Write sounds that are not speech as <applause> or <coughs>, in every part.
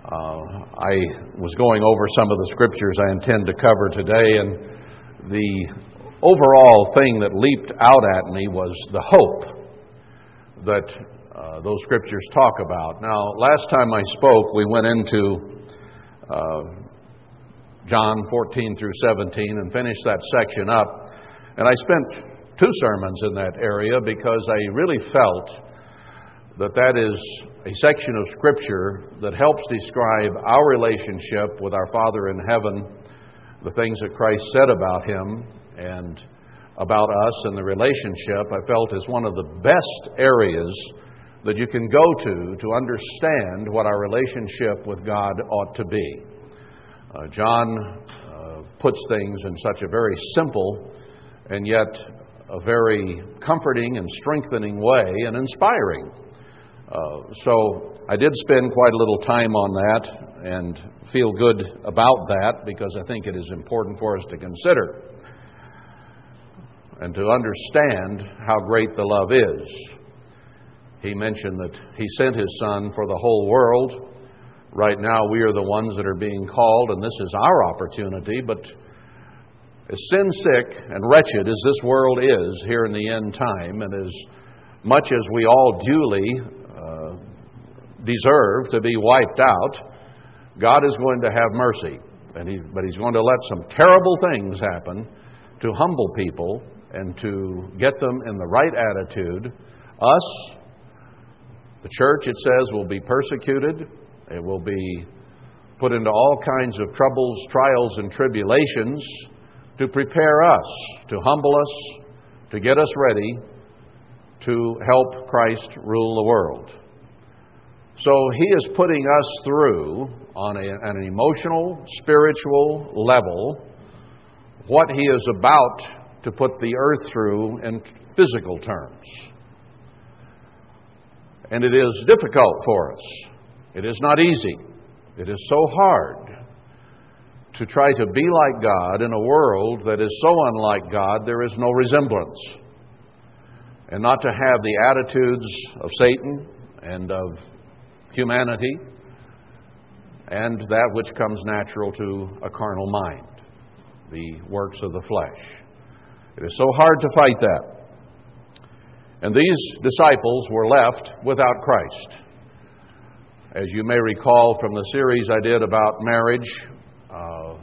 Uh, I was going over some of the scriptures I intend to cover today, and the overall thing that leaped out at me was the hope that uh, those scriptures talk about. Now, last time I spoke, we went into uh, John 14 through 17 and finished that section up, and I spent two sermons in that area because I really felt that that is a section of Scripture that helps describe our relationship with our Father in heaven, the things that Christ said about Him and about us and the relationship, I felt is one of the best areas that you can go to to understand what our relationship with God ought to be. Uh, John uh, puts things in such a very simple and yet a very comforting and strengthening way and inspiring uh, so I did spend quite a little time on that and feel good about that because I think it is important for us to consider and to understand how great the love is. He mentioned that He sent His Son for the whole world. Right now, we are the ones that are being called, and this is our opportunity, but as sin sick and wretched as this world is here in the end time, and as much as we all duly uh, deserve to be wiped out, God is going to have mercy. And he, but He's going to let some terrible things happen to humble people and to get them in the right attitude. Us, the church, it says, will be persecuted. It will be put into all kinds of troubles, trials, and tribulations to prepare us, to humble us, to get us ready to help Christ rule the world. So he is putting us through, on a, an emotional, spiritual level, what he is about to put the earth through in physical terms. And it is difficult for us. It is not easy. It is so hard to try to be like God in a world that is so unlike God, there is no resemblance and not to have the attitudes of Satan and of humanity and that which comes natural to a carnal mind, the works of the flesh. It is so hard to fight that. And these disciples were left without Christ. As you may recall from the series I did about marriage uh,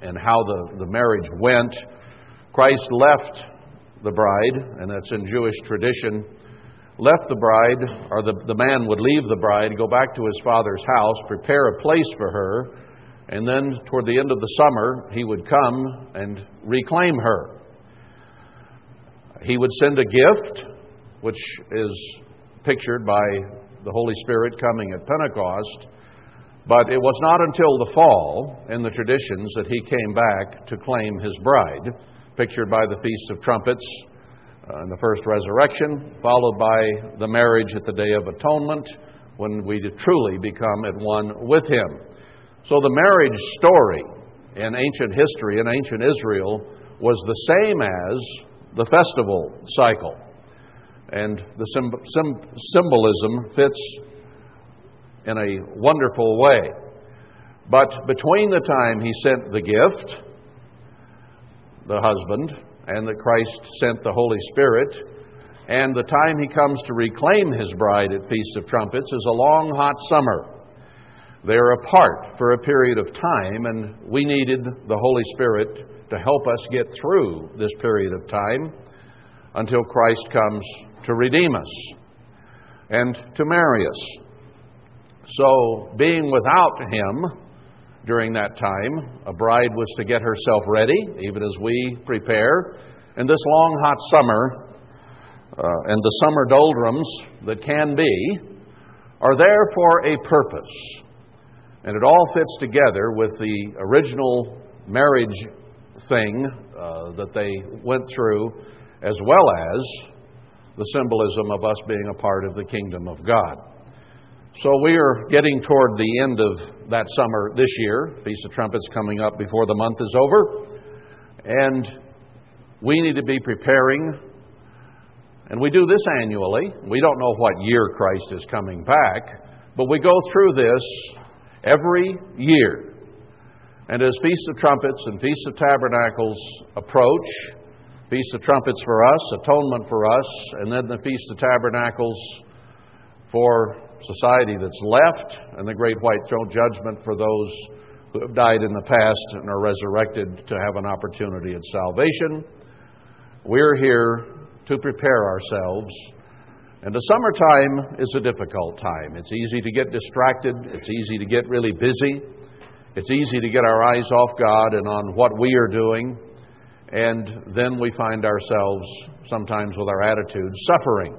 and how the, the marriage went, Christ left the bride, and that's in Jewish tradition, left the bride, or the, the man would leave the bride, go back to his father's house, prepare a place for her, and then toward the end of the summer, he would come and reclaim her. He would send a gift, which is pictured by the Holy Spirit coming at Pentecost. But it was not until the fall in the traditions that he came back to claim his bride pictured by the Feast of Trumpets uh, and the first resurrection, followed by the marriage at the Day of Atonement, when we truly become at one with Him. So the marriage story in ancient history, in ancient Israel, was the same as the festival cycle. And the symbolism fits in a wonderful way. But between the time he sent the gift the husband, and that Christ sent the Holy Spirit. And the time he comes to reclaim his bride at Feast of Trumpets is a long, hot summer. They're apart for a period of time, and we needed the Holy Spirit to help us get through this period of time until Christ comes to redeem us and to marry us. So, being without Him, during that time. A bride was to get herself ready, even as we prepare. And this long, hot summer uh, and the summer doldrums that can be are there for a purpose. And it all fits together with the original marriage thing uh, that they went through, as well as the symbolism of us being a part of the kingdom of God. So we are getting toward the end of that summer this year. Feast of Trumpets coming up before the month is over. And we need to be preparing. And we do this annually. We don't know what year Christ is coming back, but we go through this every year. And as Feast of Trumpets and Feast of Tabernacles approach, Feast of Trumpets for us, atonement for us, and then the Feast of Tabernacles for society that's left, and the Great White Throne Judgment for those who have died in the past and are resurrected to have an opportunity at salvation. We're here to prepare ourselves. And the summertime is a difficult time. It's easy to get distracted, it's easy to get really busy, it's easy to get our eyes off God and on what we are doing. And then we find ourselves sometimes with our attitudes suffering.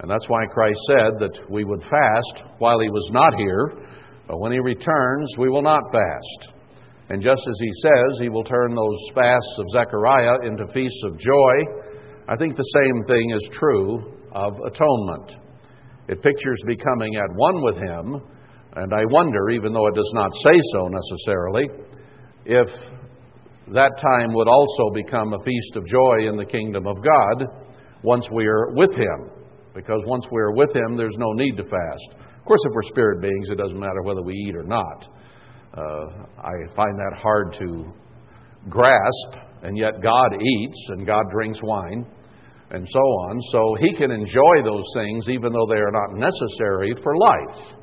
And that's why Christ said that we would fast while he was not here, but when he returns, we will not fast. And just as he says he will turn those fasts of Zechariah into feasts of joy, I think the same thing is true of atonement. It pictures becoming at one with him, and I wonder, even though it does not say so necessarily, if that time would also become a feast of joy in the kingdom of God once we are with him. Because once we're with him, there's no need to fast. Of course, if we're spirit beings, it doesn't matter whether we eat or not. Uh, I find that hard to grasp, and yet God eats and God drinks wine and so on. So he can enjoy those things even though they are not necessary for life.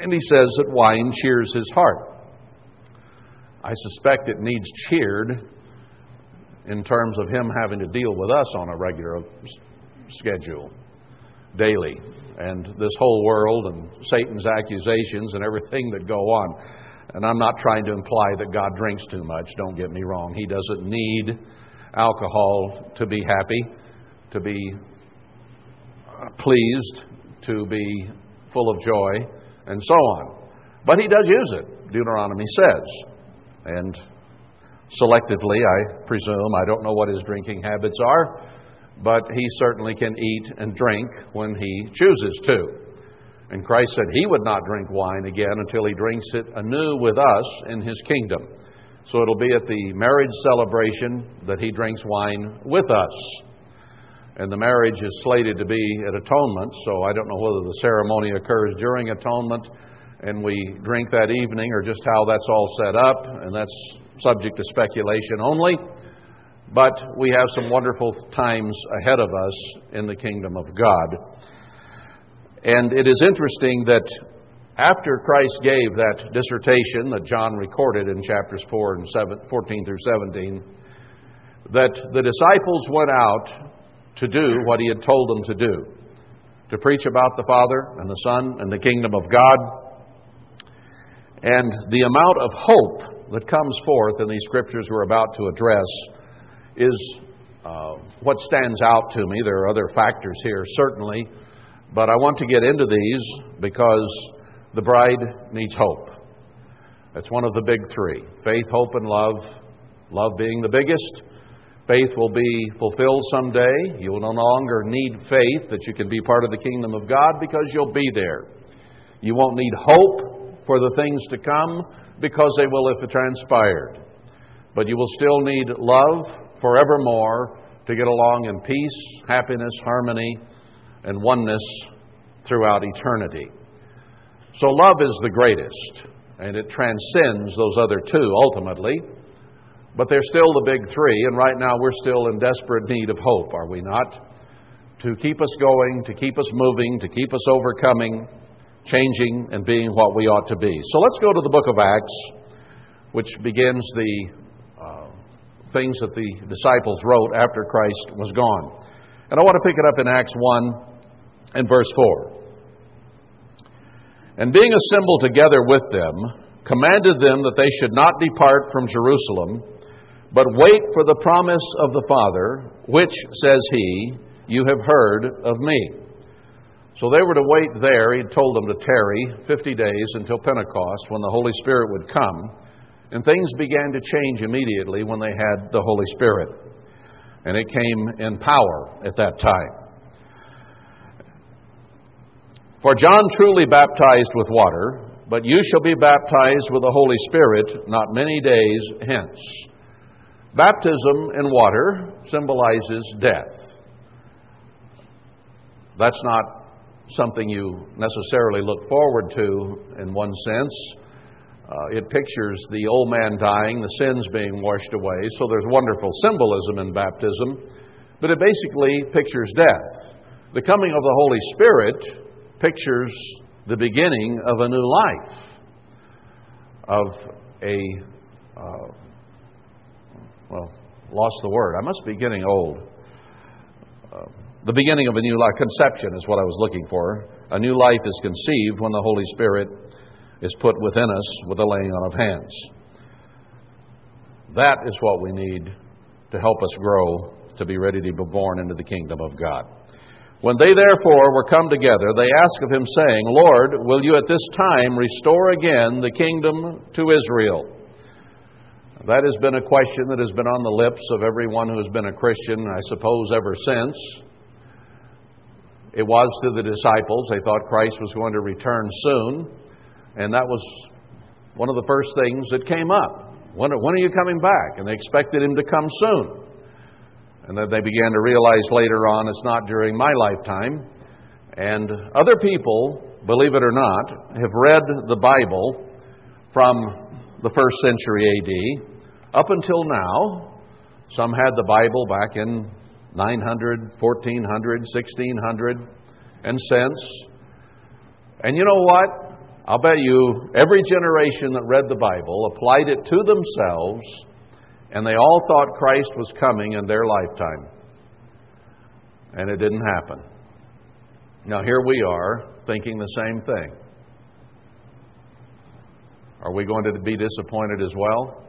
And he says that wine cheers his heart. I suspect it needs cheered in terms of him having to deal with us on a regular schedule, daily, and this whole world and Satan's accusations and everything that go on. And I'm not trying to imply that God drinks too much, don't get me wrong. He doesn't need alcohol to be happy, to be uh, pleased, to be full of joy, and so on. But he does use it, Deuteronomy says. And selectively, I presume, I don't know what his drinking habits are, but he certainly can eat and drink when he chooses to. And Christ said he would not drink wine again until he drinks it anew with us in his kingdom. So it'll be at the marriage celebration that he drinks wine with us. And the marriage is slated to be at atonement, so I don't know whether the ceremony occurs during atonement and we drink that evening or just how that's all set up, and that's subject to speculation only. But we have some wonderful times ahead of us in the kingdom of God. And it is interesting that after Christ gave that dissertation that John recorded in chapters 4 and 7, 14 through 17, that the disciples went out to do what he had told them to do to preach about the Father and the Son and the kingdom of God. And the amount of hope that comes forth in these scriptures we're about to address is uh, what stands out to me. There are other factors here, certainly, but I want to get into these because the bride needs hope. That's one of the big three faith, hope, and love. Love being the biggest. Faith will be fulfilled someday. You will no longer need faith that you can be part of the kingdom of God because you'll be there. You won't need hope for the things to come because they will have transpired. But you will still need love forevermore to get along in peace, happiness, harmony, and oneness throughout eternity. So, love is the greatest, and it transcends those other two ultimately. But they're still the big three, and right now we're still in desperate need of hope, are we not? To keep us going, to keep us moving, to keep us overcoming, changing, and being what we ought to be. So let's go to the book of Acts, which begins the things that the disciples wrote after Christ was gone. And I want to pick it up in Acts 1 and verse 4. And being assembled together with them, commanded them that they should not depart from Jerusalem but wait for the promise of the Father, which, says he, you have heard of me. So they were to wait there. He told them to tarry 50 days until Pentecost when the Holy Spirit would come. And things began to change immediately when they had the Holy Spirit. And it came in power at that time. For John truly baptized with water, but you shall be baptized with the Holy Spirit not many days hence. Baptism in water symbolizes death. That's not something you necessarily look forward to in one sense. Uh, it pictures the old man dying, the sins being washed away, so there's wonderful symbolism in baptism, but it basically pictures death. The coming of the Holy Spirit pictures the beginning of a new life, of a, uh, well, lost the word. I must be getting old. Uh, the beginning of a new life. Conception is what I was looking for. A new life is conceived when the Holy Spirit is put within us with the laying on of hands. That is what we need to help us grow to be ready to be born into the kingdom of God. When they therefore were come together, they asked of him, saying, Lord, will you at this time restore again the kingdom to Israel? That has been a question that has been on the lips of everyone who has been a Christian, I suppose, ever since. It was to the disciples. They thought Christ was going to return soon. And that was one of the first things that came up. When, when are you coming back? And they expected him to come soon. And then they began to realize later on it's not during my lifetime. And other people, believe it or not, have read the Bible from the first century AD up until now. Some had the Bible back in 900, 1400, 1600, and since. And you know what? I'll bet you every generation that read the Bible applied it to themselves, and they all thought Christ was coming in their lifetime. And it didn't happen. Now, here we are thinking the same thing. Are we going to be disappointed as well?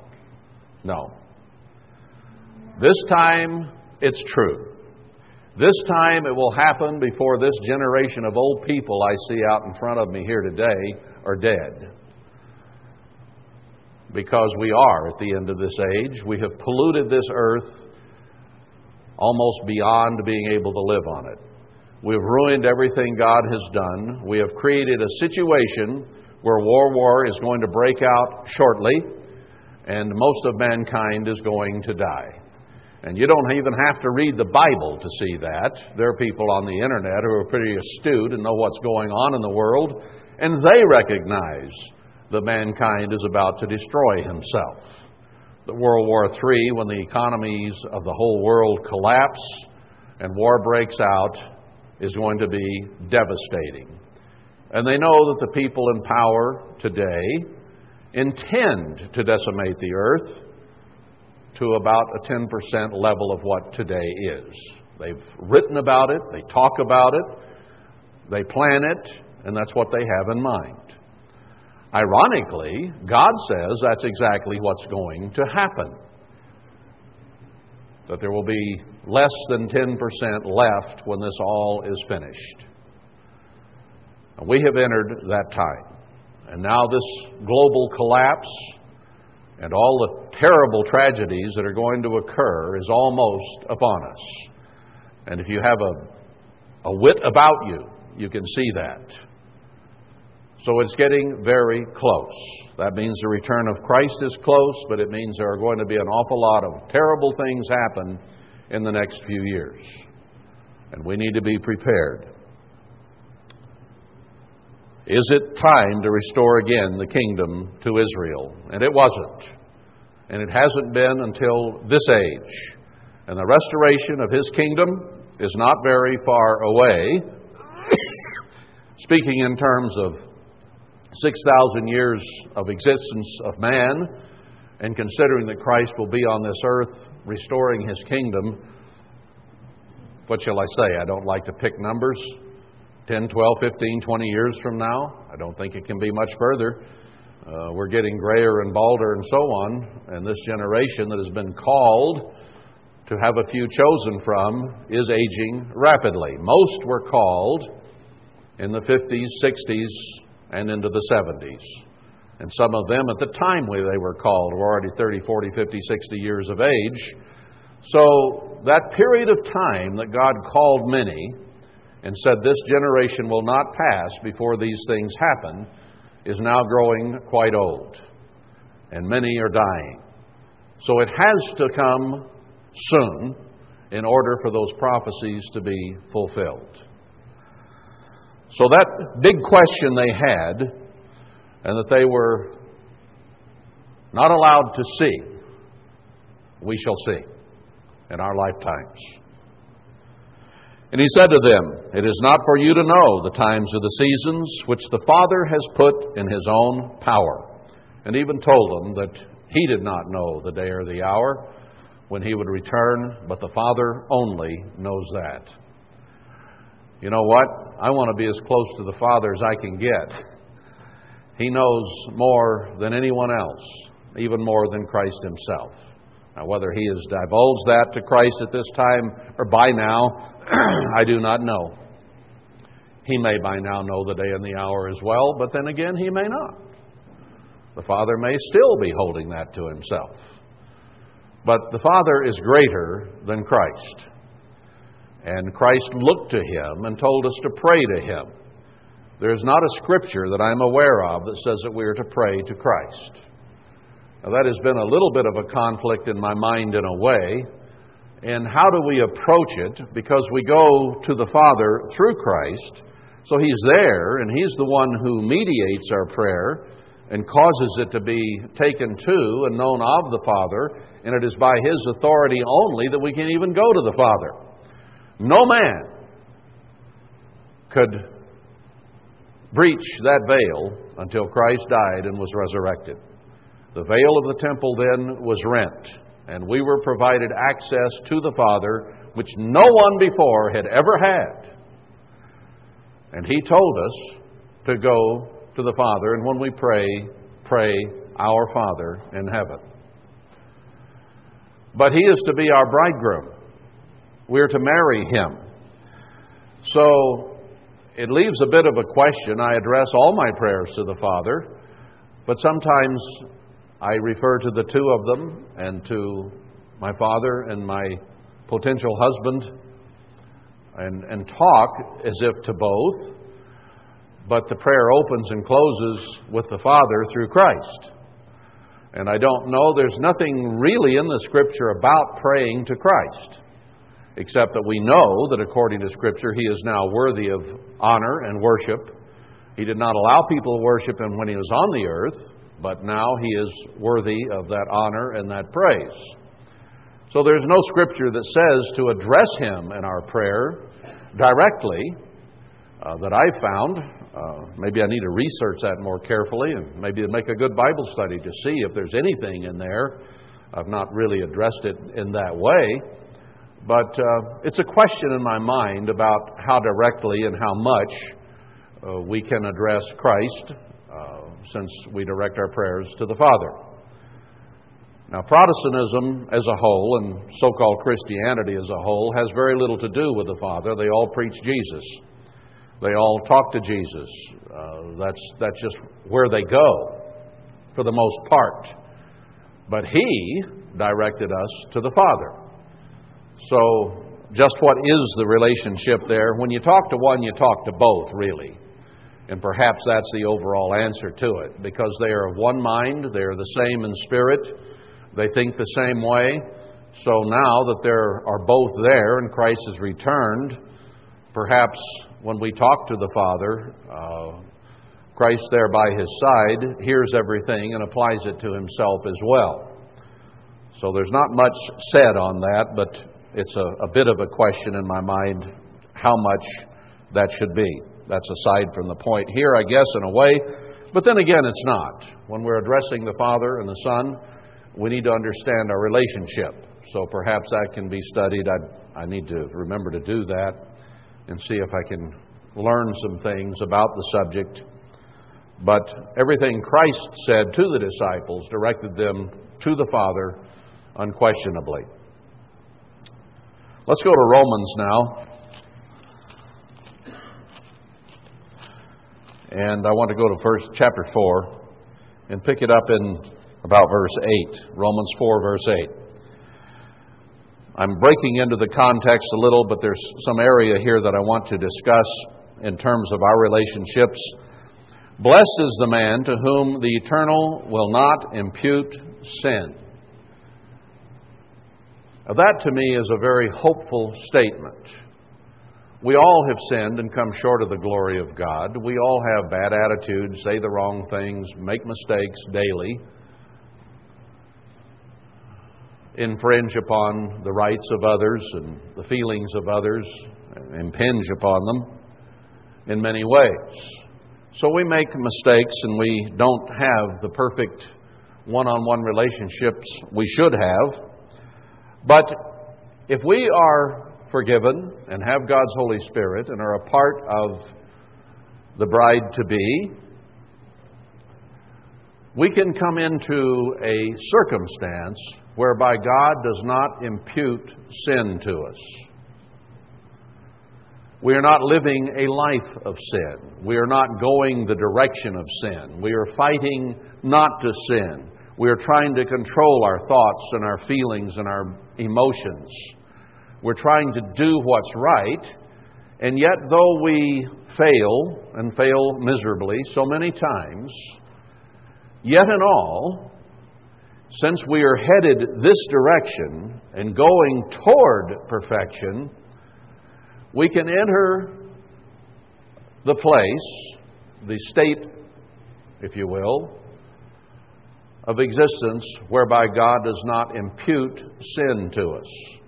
No. This time, it's true. This time it will happen before this generation of old people I see out in front of me here today are dead. Because we are at the end of this age. We have polluted this earth almost beyond being able to live on it. We've ruined everything God has done. We have created a situation where war war is going to break out shortly, and most of mankind is going to die. And you don't even have to read the Bible to see that. There are people on the internet who are pretty astute and know what's going on in the world, and they recognize that mankind is about to destroy himself. The World War III, when the economies of the whole world collapse and war breaks out, is going to be devastating. And they know that the people in power today intend to decimate the earth to about a 10% level of what today is. They've written about it, they talk about it, they plan it, and that's what they have in mind. Ironically, God says that's exactly what's going to happen. That there will be less than 10% left when this all is finished. We have entered that time. And now, this global collapse and all the terrible tragedies that are going to occur is almost upon us. And if you have a, a wit about you, you can see that. So it's getting very close. That means the return of Christ is close, but it means there are going to be an awful lot of terrible things happen in the next few years. And we need to be prepared. Is it time to restore again the kingdom to Israel? And it wasn't. And it hasn't been until this age. And the restoration of his kingdom is not very far away. <coughs> Speaking in terms of 6,000 years of existence of man, and considering that Christ will be on this earth restoring his kingdom, what shall I say? I don't like to pick numbers. 10, 12, 15, 20 years from now. I don't think it can be much further. Uh, we're getting grayer and balder and so on, and this generation that has been called to have a few chosen from is aging rapidly. Most were called in the 50s, 60s, and into the 70s. And some of them at the time when they were called were already 30, 40, 50, 60 years of age. So that period of time that God called many and said, This generation will not pass before these things happen, is now growing quite old. And many are dying. So it has to come soon in order for those prophecies to be fulfilled. So that big question they had, and that they were not allowed to see, we shall see in our lifetimes. And he said to them, It is not for you to know the times of the seasons which the Father has put in his own power. And even told them that he did not know the day or the hour when he would return, but the Father only knows that. You know what? I want to be as close to the Father as I can get. He knows more than anyone else, even more than Christ himself. Now, whether he has divulged that to Christ at this time or by now, <clears throat> I do not know. He may by now know the day and the hour as well, but then again, he may not. The Father may still be holding that to himself. But the Father is greater than Christ. And Christ looked to him and told us to pray to him. There is not a scripture that I'm aware of that says that we are to pray to Christ. Now, that has been a little bit of a conflict in my mind in a way. And how do we approach it? Because we go to the Father through Christ. So He's there, and He's the one who mediates our prayer and causes it to be taken to and known of the Father. And it is by His authority only that we can even go to the Father. No man could breach that veil until Christ died and was resurrected. The veil of the temple then was rent, and we were provided access to the Father, which no one before had ever had. And He told us to go to the Father, and when we pray, pray, Our Father in heaven. But He is to be our bridegroom. We are to marry Him. So it leaves a bit of a question. I address all my prayers to the Father, but sometimes I refer to the two of them and to my father and my potential husband and, and talk as if to both, but the prayer opens and closes with the Father through Christ. And I don't know, there's nothing really in the Scripture about praying to Christ, except that we know that according to Scripture, He is now worthy of honor and worship. He did not allow people to worship Him when He was on the earth, but now he is worthy of that honor and that praise. So there's no scripture that says to address him in our prayer directly uh, that I found. Uh, maybe I need to research that more carefully and maybe to make a good Bible study to see if there's anything in there. I've not really addressed it in that way. But uh, it's a question in my mind about how directly and how much uh, we can address Christ since we direct our prayers to the Father. Now, Protestantism as a whole, and so called Christianity as a whole, has very little to do with the Father. They all preach Jesus, they all talk to Jesus. Uh, that's, that's just where they go for the most part. But He directed us to the Father. So, just what is the relationship there? When you talk to one, you talk to both, really. And perhaps that's the overall answer to it because they are of one mind, they are the same in spirit, they think the same way. So now that there are both there and Christ has returned, perhaps when we talk to the Father, uh, Christ there by his side hears everything and applies it to himself as well. So there's not much said on that, but it's a, a bit of a question in my mind how much that should be. That's aside from the point here, I guess, in a way. But then again, it's not. When we're addressing the Father and the Son, we need to understand our relationship. So perhaps that can be studied. I, I need to remember to do that and see if I can learn some things about the subject. But everything Christ said to the disciples directed them to the Father unquestionably. Let's go to Romans now. And I want to go to first chapter 4 and pick it up in about verse 8. Romans 4, verse 8. I'm breaking into the context a little, but there's some area here that I want to discuss in terms of our relationships. Blessed is the man to whom the eternal will not impute sin. Now, that to me is a very hopeful statement. We all have sinned and come short of the glory of God. We all have bad attitudes, say the wrong things, make mistakes daily, infringe upon the rights of others and the feelings of others, impinge upon them in many ways. So we make mistakes and we don't have the perfect one on one relationships we should have. But if we are forgiven and have God's Holy Spirit and are a part of the bride to be, we can come into a circumstance whereby God does not impute sin to us. We are not living a life of sin. We are not going the direction of sin. We are fighting not to sin. We are trying to control our thoughts and our feelings and our emotions. We're trying to do what's right, and yet, though we fail and fail miserably so many times, yet in all, since we are headed this direction and going toward perfection, we can enter the place, the state, if you will, of existence whereby God does not impute sin to us.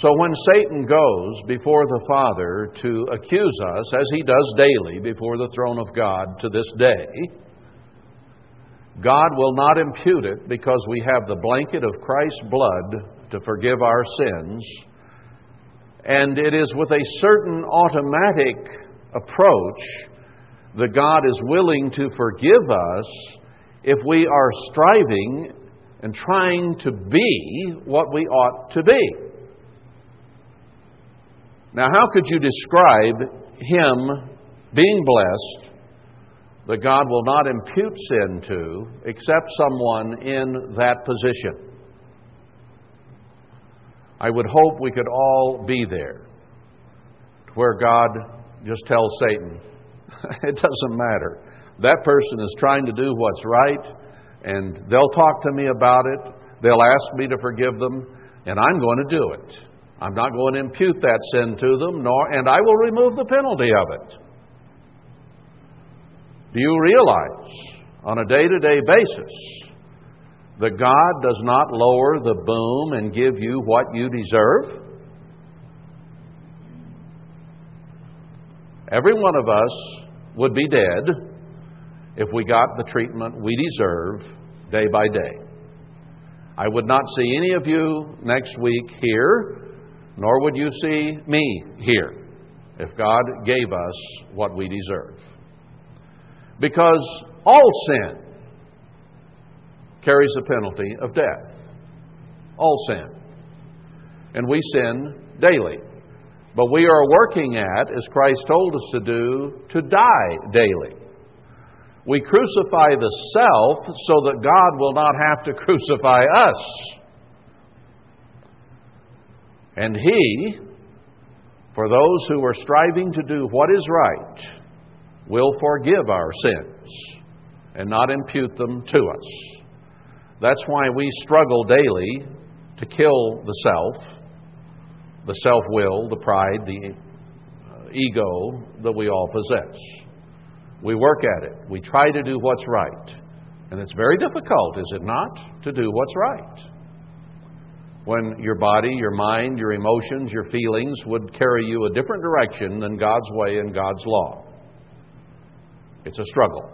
So when Satan goes before the Father to accuse us, as he does daily before the throne of God to this day, God will not impute it because we have the blanket of Christ's blood to forgive our sins. And it is with a certain automatic approach that God is willing to forgive us if we are striving and trying to be what we ought to be. Now, how could you describe him being blessed that God will not impute sin to except someone in that position? I would hope we could all be there where God just tells Satan, <laughs> it doesn't matter. That person is trying to do what's right, and they'll talk to me about it. They'll ask me to forgive them, and I'm going to do it. I'm not going to impute that sin to them, nor, and I will remove the penalty of it. Do you realize on a day to day basis that God does not lower the boom and give you what you deserve? Every one of us would be dead if we got the treatment we deserve day by day. I would not see any of you next week here nor would you see me here if God gave us what we deserve. Because all sin carries the penalty of death. All sin. And we sin daily. But we are working at, as Christ told us to do, to die daily. We crucify the self so that God will not have to crucify us. And He, for those who are striving to do what is right, will forgive our sins and not impute them to us. That's why we struggle daily to kill the self, the self will, the pride, the uh, ego that we all possess. We work at it. We try to do what's right. And it's very difficult, is it not, to do what's right when your body, your mind, your emotions, your feelings would carry you a different direction than God's way and God's law. It's a struggle.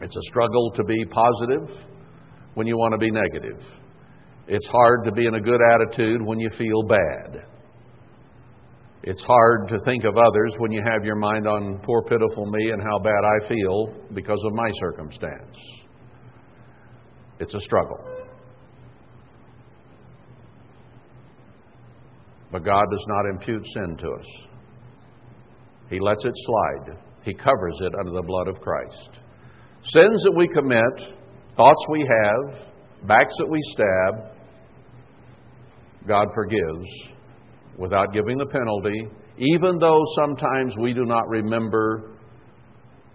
It's a struggle to be positive when you want to be negative. It's hard to be in a good attitude when you feel bad. It's hard to think of others when you have your mind on poor, pitiful me and how bad I feel because of my circumstance. It's a struggle. But God does not impute sin to us. He lets it slide. He covers it under the blood of Christ. Sins that we commit, thoughts we have, backs that we stab, God forgives without giving the penalty, even though sometimes we do not remember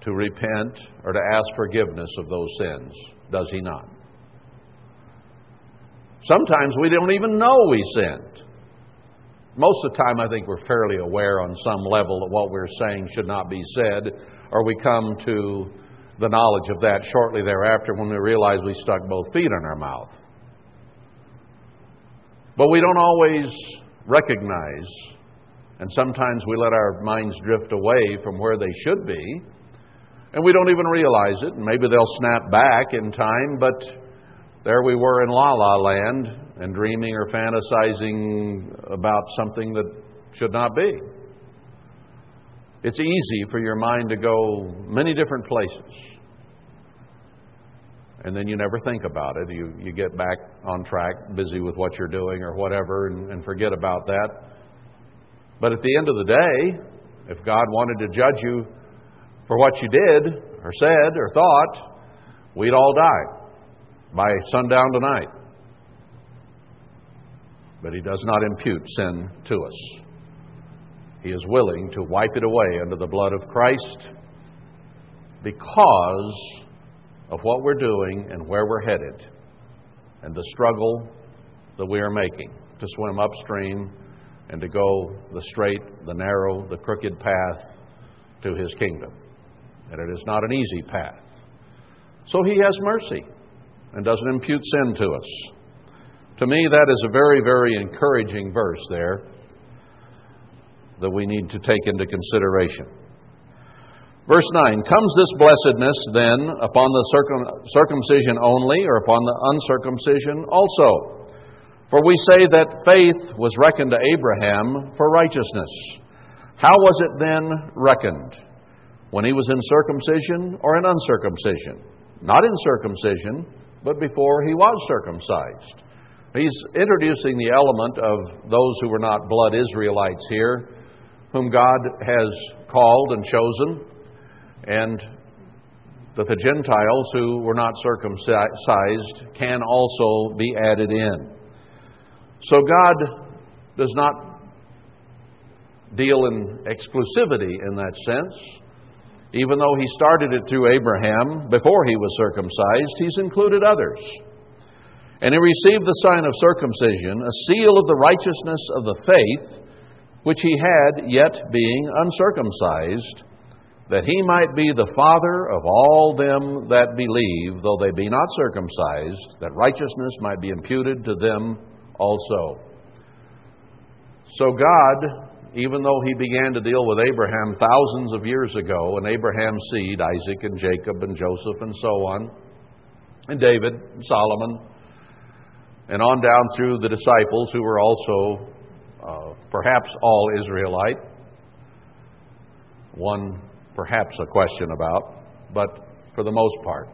to repent or to ask forgiveness of those sins. Does He not? Sometimes we don't even know we sinned. Most of the time, I think we're fairly aware on some level that what we're saying should not be said, or we come to the knowledge of that shortly thereafter when we realize we stuck both feet in our mouth. But we don't always recognize, and sometimes we let our minds drift away from where they should be, and we don't even realize it. And maybe they'll snap back in time, but there we were in la la land and dreaming or fantasizing about something that should not be. It's easy for your mind to go many different places. And then you never think about it. You, you get back on track, busy with what you're doing or whatever, and, and forget about that. But at the end of the day, if God wanted to judge you for what you did or said or thought, we'd all die by sundown tonight. But He does not impute sin to us. He is willing to wipe it away under the blood of Christ because of what we're doing and where we're headed and the struggle that we are making to swim upstream and to go the straight, the narrow, the crooked path to His kingdom. And it is not an easy path. So He has mercy and doesn't impute sin to us. To me, that is a very, very encouraging verse there that we need to take into consideration. Verse 9 Comes this blessedness then upon the circum- circumcision only, or upon the uncircumcision also? For we say that faith was reckoned to Abraham for righteousness. How was it then reckoned? When he was in circumcision or in uncircumcision? Not in circumcision, but before he was circumcised. He's introducing the element of those who were not blood Israelites here, whom God has called and chosen, and that the Gentiles who were not circumcised can also be added in. So God does not deal in exclusivity in that sense. Even though he started it through Abraham before he was circumcised, he's included others. And he received the sign of circumcision, a seal of the righteousness of the faith, which he had yet being uncircumcised, that he might be the father of all them that believe, though they be not circumcised, that righteousness might be imputed to them also. So God even though he began to deal with Abraham thousands of years ago, and Abraham's seed, Isaac and Jacob and Joseph and so on, and David and Solomon, and on down through the disciples who were also uh, perhaps all Israelite. One, perhaps, a question about, but for the most part.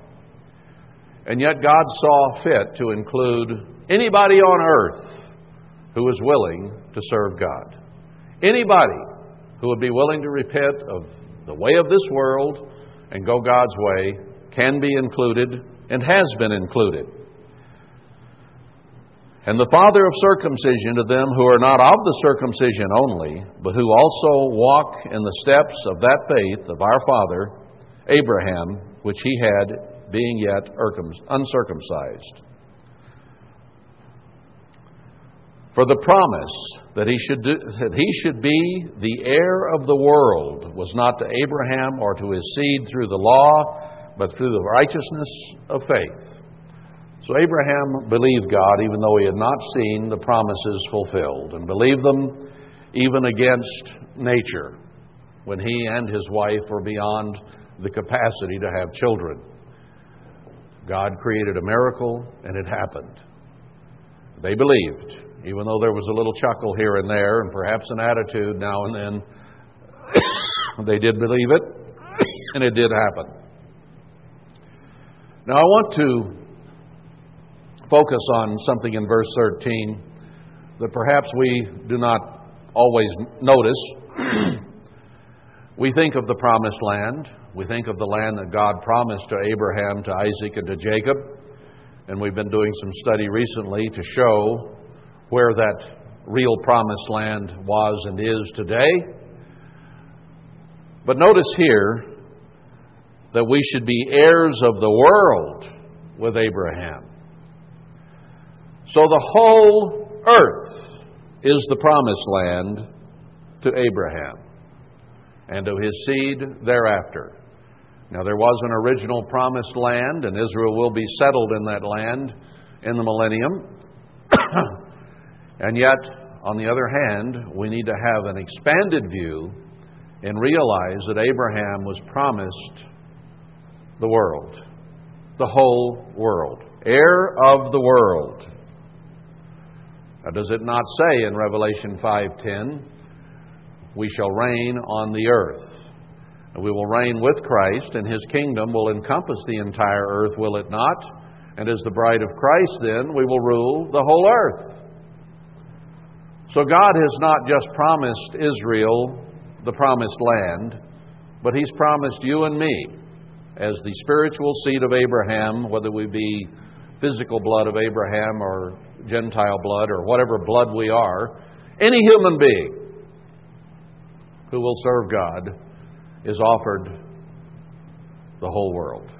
And yet God saw fit to include anybody on earth who was willing to serve God. Anybody who would be willing to repent of the way of this world and go God's way can be included and has been included. And the father of circumcision to them who are not of the circumcision only, but who also walk in the steps of that faith of our father, Abraham, which he had, being yet uncircumcised. For the promise that he, should do, that he should be the heir of the world was not to Abraham or to his seed through the law, but through the righteousness of faith. So Abraham believed God even though he had not seen the promises fulfilled, and believed them even against nature when he and his wife were beyond the capacity to have children. God created a miracle, and it happened. They believed even though there was a little chuckle here and there, and perhaps an attitude now and then, <coughs> they did believe it, <coughs> and it did happen. Now, I want to focus on something in verse 13 that perhaps we do not always notice. <coughs> we think of the promised land. We think of the land that God promised to Abraham, to Isaac, and to Jacob. And we've been doing some study recently to show where that real promised land was and is today. But notice here that we should be heirs of the world with Abraham. So the whole earth is the promised land to Abraham and to his seed thereafter. Now, there was an original promised land, and Israel will be settled in that land in the millennium. <coughs> and yet, on the other hand, we need to have an expanded view and realize that Abraham was promised the world, the whole world, heir of the world. Now, does it not say in Revelation 5:10, "We shall reign on the earth"? We will reign with Christ, and His kingdom will encompass the entire earth, will it not? And as the bride of Christ, then, we will rule the whole earth. So God has not just promised Israel the promised land, but He's promised you and me as the spiritual seed of Abraham, whether we be physical blood of Abraham or Gentile blood or whatever blood we are, any human being who will serve God is offered the whole world,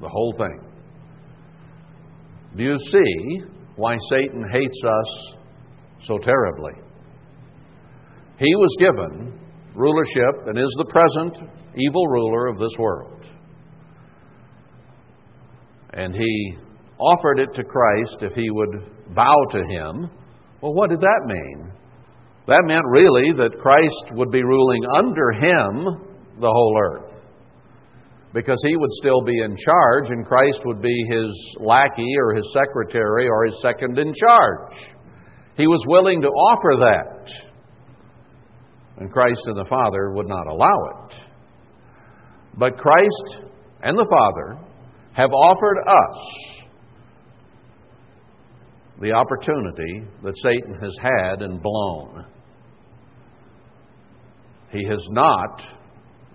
the whole thing. Do you see why Satan hates us so terribly? He was given rulership and is the present evil ruler of this world. And he offered it to Christ if he would bow to him. Well, what did that mean? That meant really that Christ would be ruling under him the whole earth. Because he would still be in charge, and Christ would be his lackey or his secretary or his second in charge. He was willing to offer that. And Christ and the Father would not allow it. But Christ and the Father have offered us the opportunity that Satan has had and blown. He has not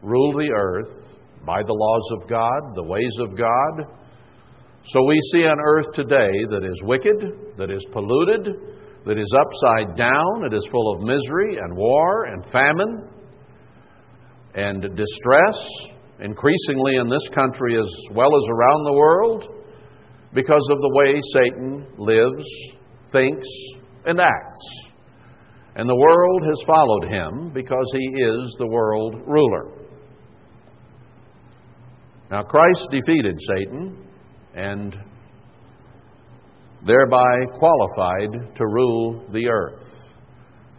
ruled the earth by the laws of God, the ways of God. So we see an earth today that is wicked, that is polluted, that is upside down, it is full of misery and war and famine and distress, increasingly in this country as well as around the world, because of the way Satan lives, thinks, and acts. And the world has followed him because he is the world ruler. Now, Christ defeated Satan and thereby qualified to rule the earth.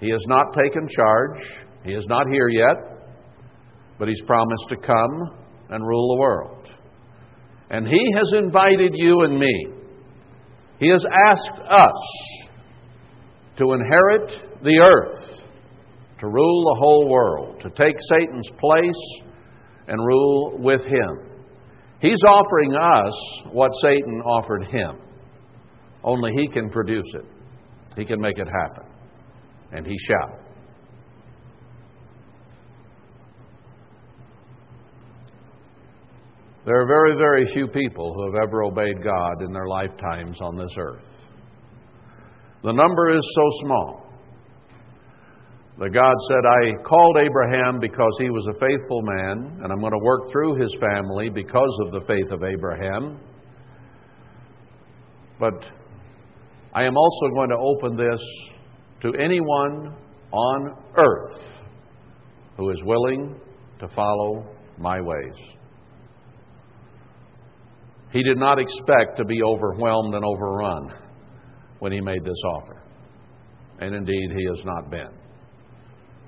He has not taken charge, he is not here yet, but he's promised to come and rule the world. And he has invited you and me. He has asked us to inherit the earth, to rule the whole world, to take Satan's place and rule with him. He's offering us what Satan offered him. Only he can produce it, he can make it happen, and he shall. There are very, very few people who have ever obeyed God in their lifetimes on this earth. The number is so small that God said, I called Abraham because he was a faithful man, and I'm going to work through his family because of the faith of Abraham. But I am also going to open this to anyone on earth who is willing to follow my ways. He did not expect to be overwhelmed and overrun when he made this offer. And indeed, he has not been.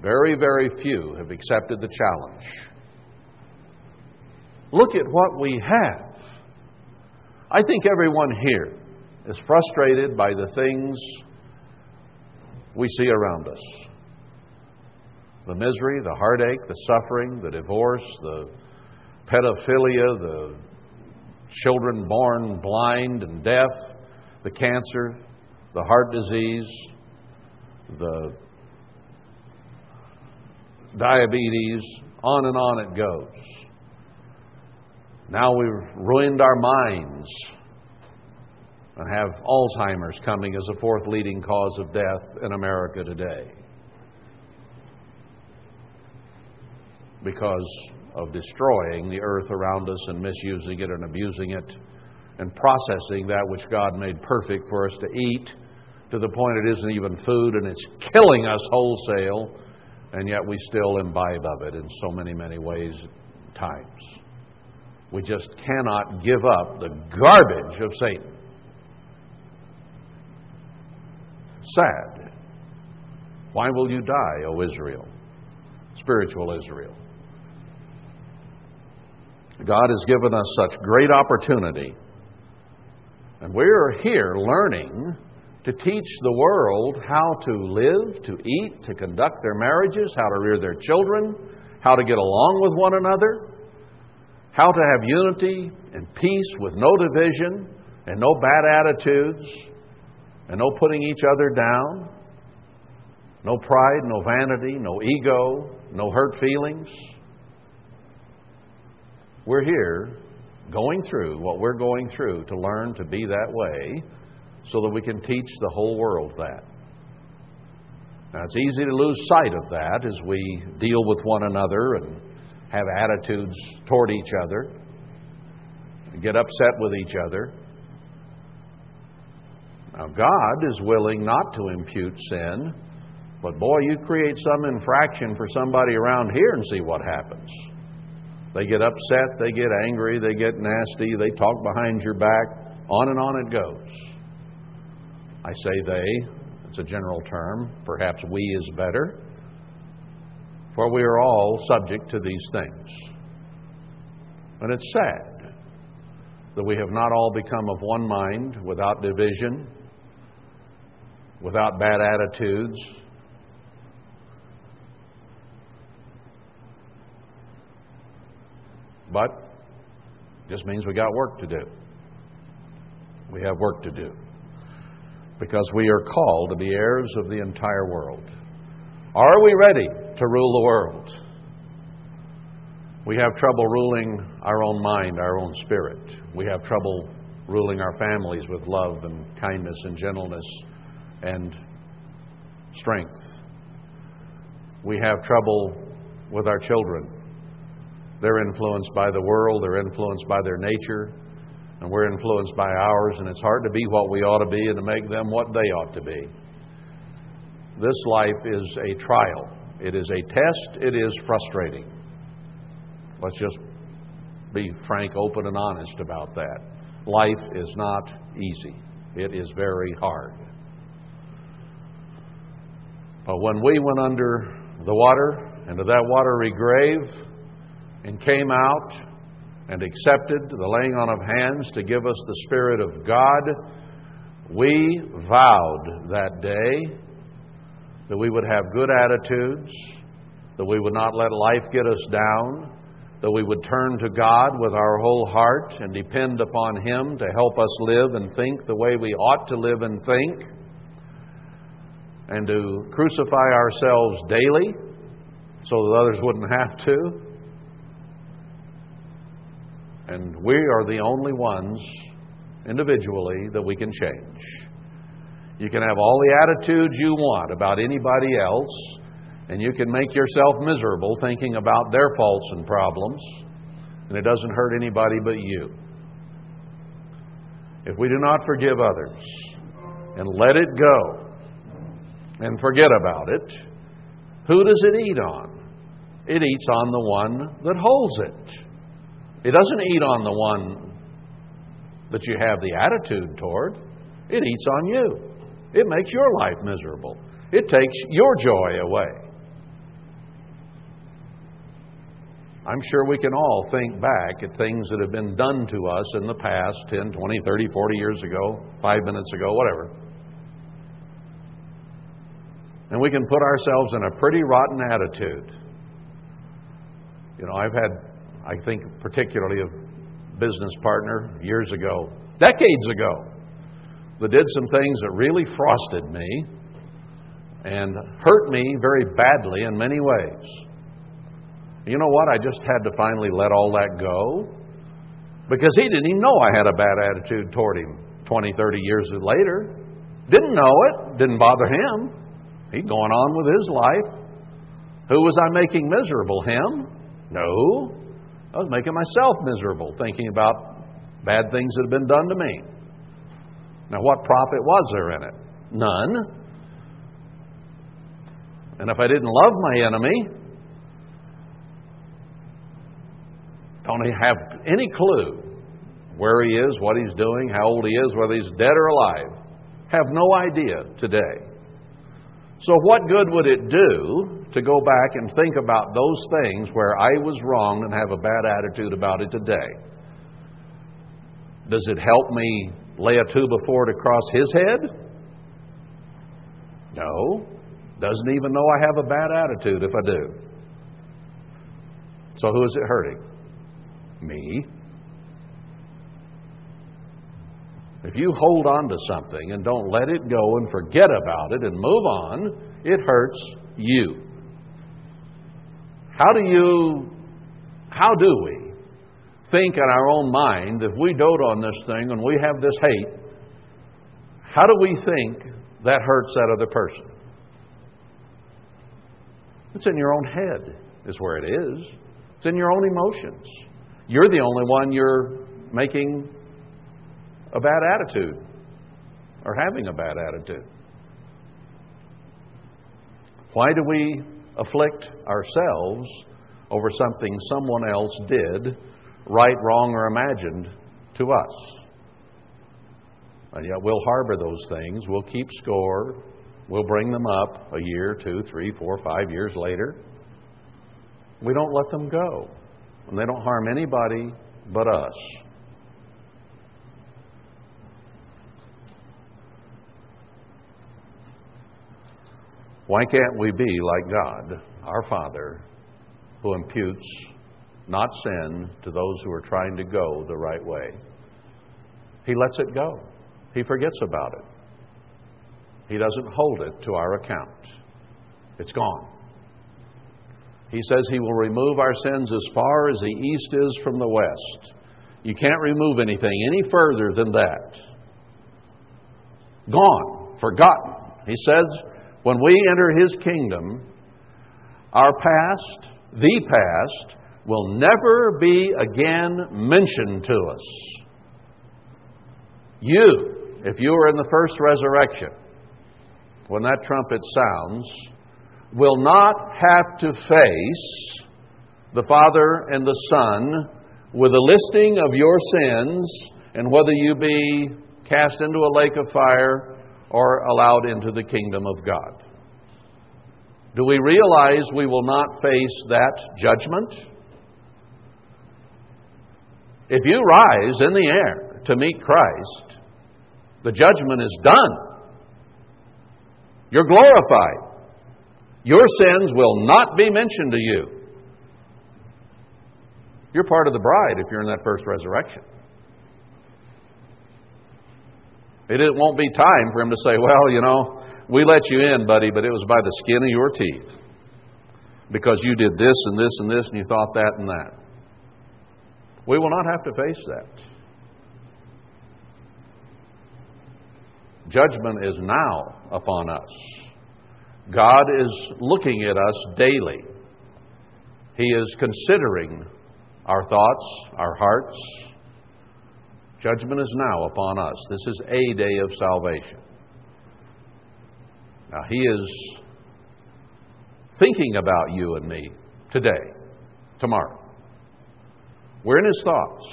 Very, very few have accepted the challenge. Look at what we have. I think everyone here is frustrated by the things we see around us the misery, the heartache, the suffering, the divorce, the pedophilia, the children born blind and deaf, the cancer, the heart disease, the diabetes, on and on it goes. Now we've ruined our minds and have Alzheimer's coming as a fourth leading cause of death in America today. Because of destroying the earth around us and misusing it and abusing it and processing that which God made perfect for us to eat to the point it isn't even food and it's killing us wholesale, and yet we still imbibe of it in so many, many ways, times. We just cannot give up the garbage of Satan. Sad. Why will you die, O Israel? Spiritual Israel. God has given us such great opportunity. And we're here learning to teach the world how to live, to eat, to conduct their marriages, how to rear their children, how to get along with one another, how to have unity and peace with no division and no bad attitudes and no putting each other down, no pride, no vanity, no ego, no hurt feelings. We're here going through what we're going through to learn to be that way so that we can teach the whole world that. Now, it's easy to lose sight of that as we deal with one another and have attitudes toward each other, get upset with each other. Now, God is willing not to impute sin, but boy, you create some infraction for somebody around here and see what happens. They get upset, they get angry, they get nasty, they talk behind your back, on and on it goes. I say they, it's a general term. Perhaps we is better. For we are all subject to these things. And it's sad that we have not all become of one mind, without division, without bad attitudes. But just means we got work to do. We have work to do because we are called to be heirs of the entire world. Are we ready to rule the world? We have trouble ruling our own mind, our own spirit. We have trouble ruling our families with love and kindness and gentleness and strength. We have trouble with our children. They're influenced by the world, they're influenced by their nature, and we're influenced by ours, and it's hard to be what we ought to be and to make them what they ought to be. This life is a trial, it is a test, it is frustrating. Let's just be frank, open, and honest about that. Life is not easy, it is very hard. But when we went under the water, into that watery grave, and came out and accepted the laying on of hands to give us the Spirit of God, we vowed that day that we would have good attitudes, that we would not let life get us down, that we would turn to God with our whole heart and depend upon Him to help us live and think the way we ought to live and think, and to crucify ourselves daily so that others wouldn't have to and we are the only ones individually that we can change. You can have all the attitudes you want about anybody else, and you can make yourself miserable thinking about their faults and problems, and it doesn't hurt anybody but you. If we do not forgive others and let it go and forget about it, who does it eat on? It eats on the one that holds it. It doesn't eat on the one that you have the attitude toward, it eats on you. It makes your life miserable, it takes your joy away. I'm sure we can all think back at things that have been done to us in the past 10, 20, 30, 40 years ago, five minutes ago, whatever. And we can put ourselves in a pretty rotten attitude. You know, I've had I think particularly of business partner years ago, decades ago, that did some things that really frosted me and hurt me very badly in many ways. You know what? I just had to finally let all that go because he didn't even know I had a bad attitude toward him 20, 30 years later. Didn't know it, didn't bother him. He'd gone on with his life. Who was I making miserable? Him? No. I was making myself miserable thinking about bad things that had been done to me. Now, what profit was there in it? None. And if I didn't love my enemy, don't have any clue where he is, what he's doing, how old he is, whether he's dead or alive. Have no idea today. So, what good would it do to go back and think about those things where I was wrong and have a bad attitude about it today? Does it help me lay a two before to cross his head? No. Doesn't even know I have a bad attitude if I do. So, who is it hurting? Me. If you hold on to something and don't let it go and forget about it and move on, it hurts you. How do you, how do we think in our own mind if we dote on this thing and we have this hate? How do we think that hurts that other person? It's in your own head, is where it is. It's in your own emotions. You're the only one you're making a bad attitude or having a bad attitude. Why do we afflict ourselves over something someone else did, right, wrong, or imagined to us? And yet we'll harbor those things, we'll keep score, we'll bring them up a year, two, three, four, five years later. We don't let them go. And they don't harm anybody but us. Why can't we be like God, our Father, who imputes not sin to those who are trying to go the right way? He lets it go, He forgets about it. He doesn't hold it to our account. It's gone. He says He will remove our sins as far as the east is from the west. You can't remove anything any further than that. Gone, forgotten. He says when we enter His kingdom, our past, the past, will never be again mentioned to us. You, if you are in the first resurrection, when that trumpet sounds, will not have to face the Father and the Son with a listing of your sins and whether you be cast into a lake of fire or allowed into the kingdom of God. Do we realize we will not face that judgment? If you rise in the air to meet Christ, the judgment is done. You're glorified. Your sins will not be mentioned to you. You're part of the bride if you're in that first resurrection. It won't be time for him to say, well, you know, we let you in, buddy, but it was by the skin of your teeth. Because you did this and this and this and you thought that and that. We will not have to face that. Judgment is now upon us. God is looking at us daily. He is considering our thoughts, our hearts, Judgment is now upon us. This is a day of salvation. Now, He is thinking about you and me today, tomorrow. We're in His thoughts.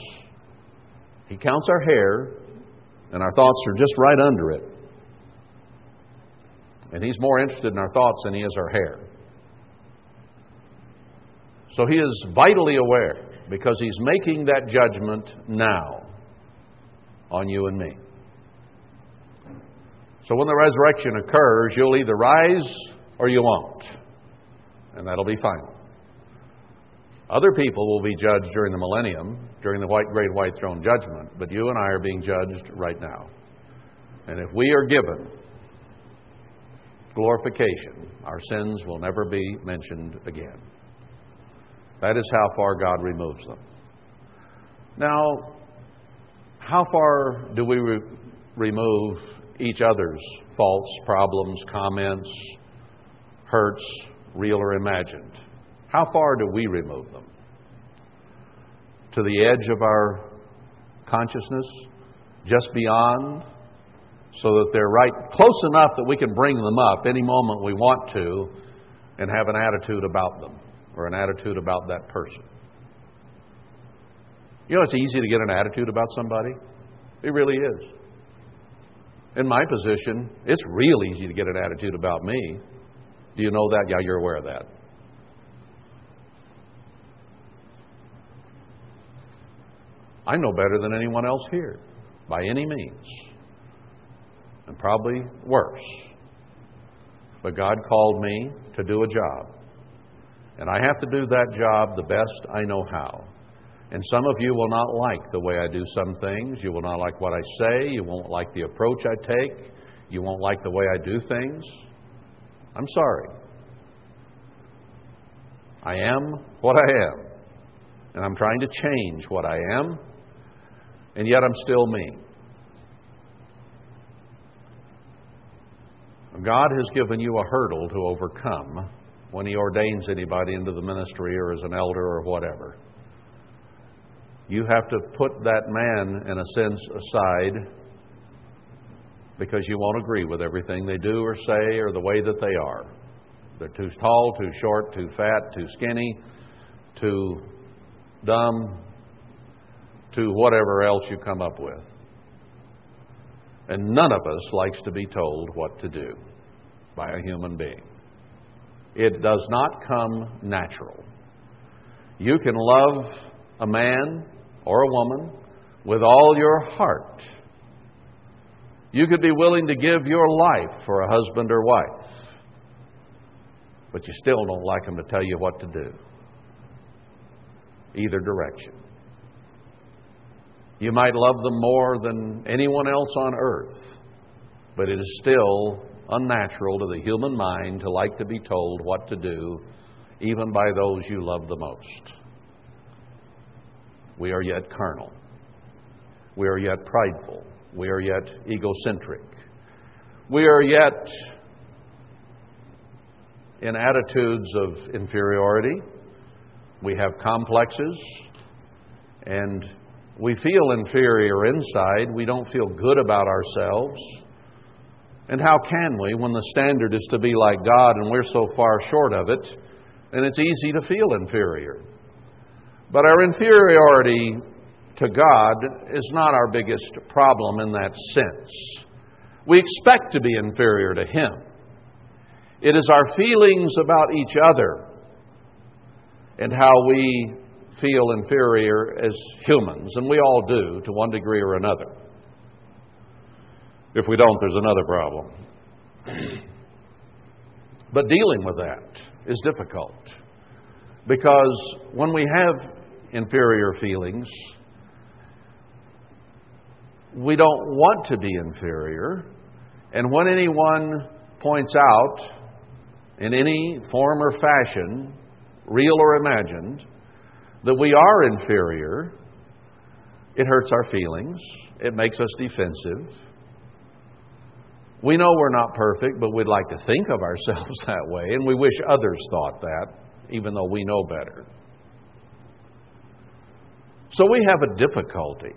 He counts our hair, and our thoughts are just right under it. And He's more interested in our thoughts than He is our hair. So He is vitally aware because He's making that judgment now on you and me. So when the resurrection occurs, you'll either rise or you won't. And that'll be final. Other people will be judged during the millennium, during the white, great white throne judgment, but you and I are being judged right now. And if we are given glorification, our sins will never be mentioned again. That is how far God removes them. Now, how far do we re- remove each other's faults, problems, comments, hurts, real or imagined? How far do we remove them? To the edge of our consciousness? Just beyond? so that they're right close enough that we can bring them up any moment we want to and have an attitude about them or an attitude about that person. You know, it's easy to get an attitude about somebody. It really is. In my position, it's real easy to get an attitude about me. Do you know that? Yeah, you're aware of that. I know better than anyone else here, by any means, and probably worse. But God called me to do a job, and I have to do that job the best I know how. And some of you will not like the way I do some things. You will not like what I say. You won't like the approach I take. You won't like the way I do things. I'm sorry. I am what I am. And I'm trying to change what I am. And yet I'm still me. God has given you a hurdle to overcome when He ordains anybody into the ministry or as an elder or whatever. You have to put that man, in a sense, aside because you won't agree with everything they do or say or the way that they are. They're too tall, too short, too fat, too skinny, too dumb, to whatever else you come up with. And none of us likes to be told what to do by a human being. It does not come natural. You can love a man or a woman with all your heart. You could be willing to give your life for a husband or wife, but you still don't like them to tell you what to do. Either direction. You might love them more than anyone else on earth, but it is still unnatural to the human mind to like to be told what to do, even by those you love the most we are yet carnal. We are yet prideful. We are yet egocentric. We are yet in attitudes of inferiority. We have complexes. And we feel inferior inside. We don't feel good about ourselves. And how can we when the standard is to be like God and we're so far short of it? And it's easy to feel inferior. But our inferiority to God is not our biggest problem in that sense. We expect to be inferior to Him. It is our feelings about each other and how we feel inferior as humans, and we all do to one degree or another. If we don't, there's another problem. <clears throat> but dealing with that is difficult because when we have inferior feelings. We don't want to be inferior. And when anyone points out in any form or fashion, real or imagined, that we are inferior, it hurts our feelings. It makes us defensive. We know we're not perfect, but we'd like to think of ourselves <laughs> that way, and we wish others thought that, even though we know better. So we have a difficulty.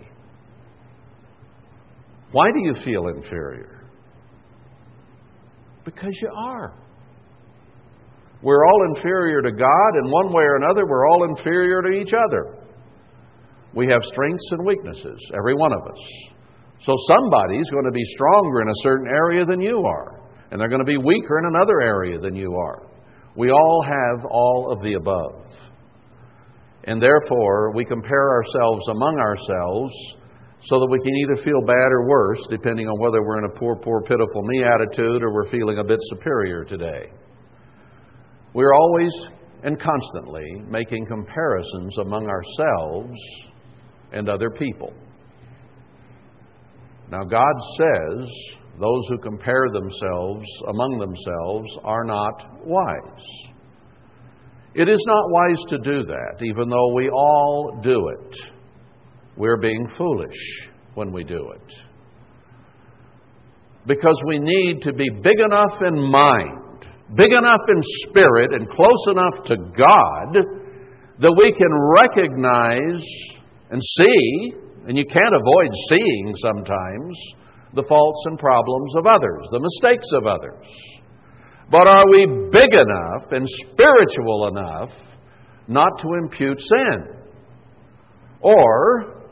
Why do you feel inferior? Because you are. We're all inferior to God, and one way or another, we're all inferior to each other. We have strengths and weaknesses, every one of us. So somebody's going to be stronger in a certain area than you are, and they're going to be weaker in another area than you are. We all have all of the above. And therefore, we compare ourselves among ourselves so that we can either feel bad or worse, depending on whether we're in a poor, poor, pitiful me attitude or we're feeling a bit superior today. We're always and constantly making comparisons among ourselves and other people. Now, God says those who compare themselves among themselves are not wise. It is not wise to do that, even though we all do it. We're being foolish when we do it. Because we need to be big enough in mind, big enough in spirit, and close enough to God that we can recognize and see, and you can't avoid seeing sometimes, the faults and problems of others, the mistakes of others. But are we big enough and spiritual enough not to impute sin? Or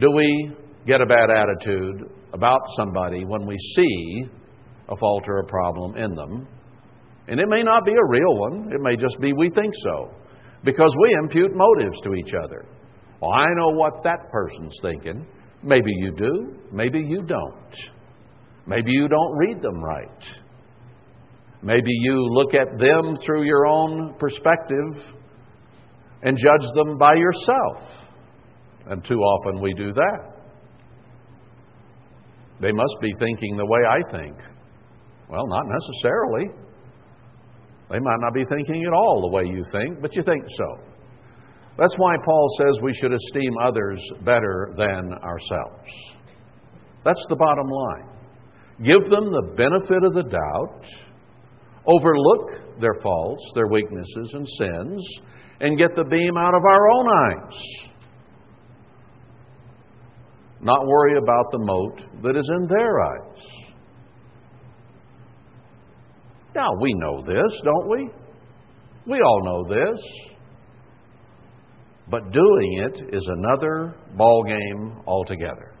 do we get a bad attitude about somebody when we see a fault or a problem in them? And it may not be a real one, it may just be we think so, because we impute motives to each other. Well, I know what that person's thinking. Maybe you do, maybe you don't. Maybe you don't read them right. Maybe you look at them through your own perspective and judge them by yourself. And too often we do that. They must be thinking the way I think. Well, not necessarily. They might not be thinking at all the way you think, but you think so. That's why Paul says we should esteem others better than ourselves. That's the bottom line. Give them the benefit of the doubt, overlook their faults, their weaknesses, and sins, and get the beam out of our own eyes. Not worry about the mote that is in their eyes. Now, we know this, don't we? We all know this. But doing it is another ball game altogether.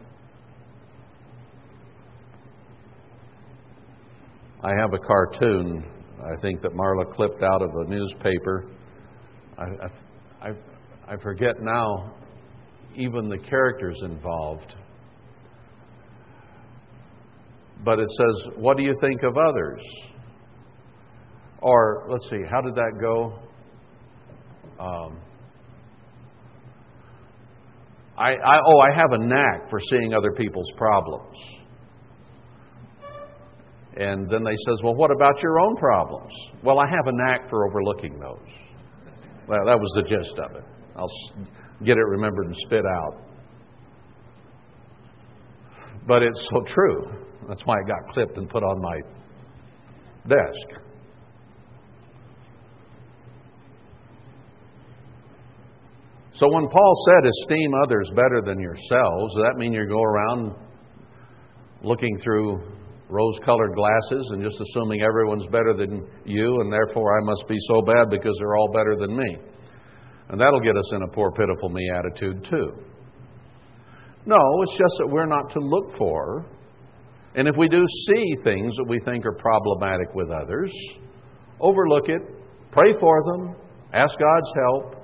I have a cartoon, I think, that Marla clipped out of a newspaper. I, I, I forget now even the characters involved. But it says, What do you think of others? Or, let's see, how did that go? Um, I, I, oh, I have a knack for seeing other people's problems. And then they says, well, what about your own problems? Well, I have a knack for overlooking those. Well, that was the gist of it. I'll get it remembered and spit out. But it's so true. That's why it got clipped and put on my desk. So when Paul said, esteem others better than yourselves, does that mean you go around looking through rose colored glasses and just assuming everyone's better than you and therefore I must be so bad because they're all better than me? And that'll get us in a poor, pitiful me attitude too. No, it's just that we're not to look for. And if we do see things that we think are problematic with others, overlook it, pray for them, ask God's help,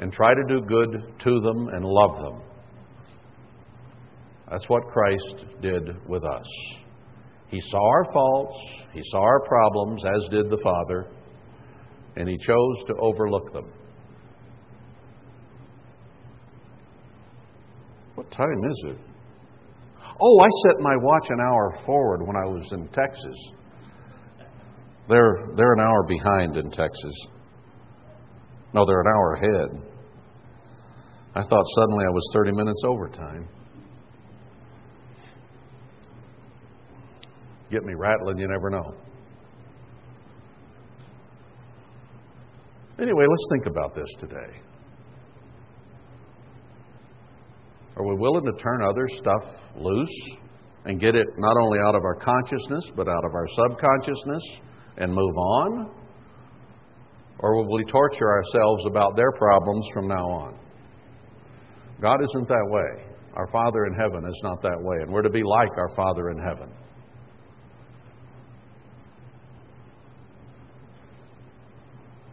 and try to do good to them and love them. That's what Christ did with us. He saw our faults, He saw our problems, as did the Father, and He chose to overlook them. What time is it? Oh, I set my watch an hour forward when I was in Texas. They're, they're an hour behind in Texas. No, they're an hour ahead. I thought suddenly I was 30 minutes overtime. Get me rattling, you never know. Anyway, let's think about this today. Are we willing to turn other stuff loose and get it not only out of our consciousness, but out of our subconsciousness and move on? Or will we torture ourselves about their problems from now on? God isn't that way. Our Father in heaven is not that way, and we're to be like our Father in heaven.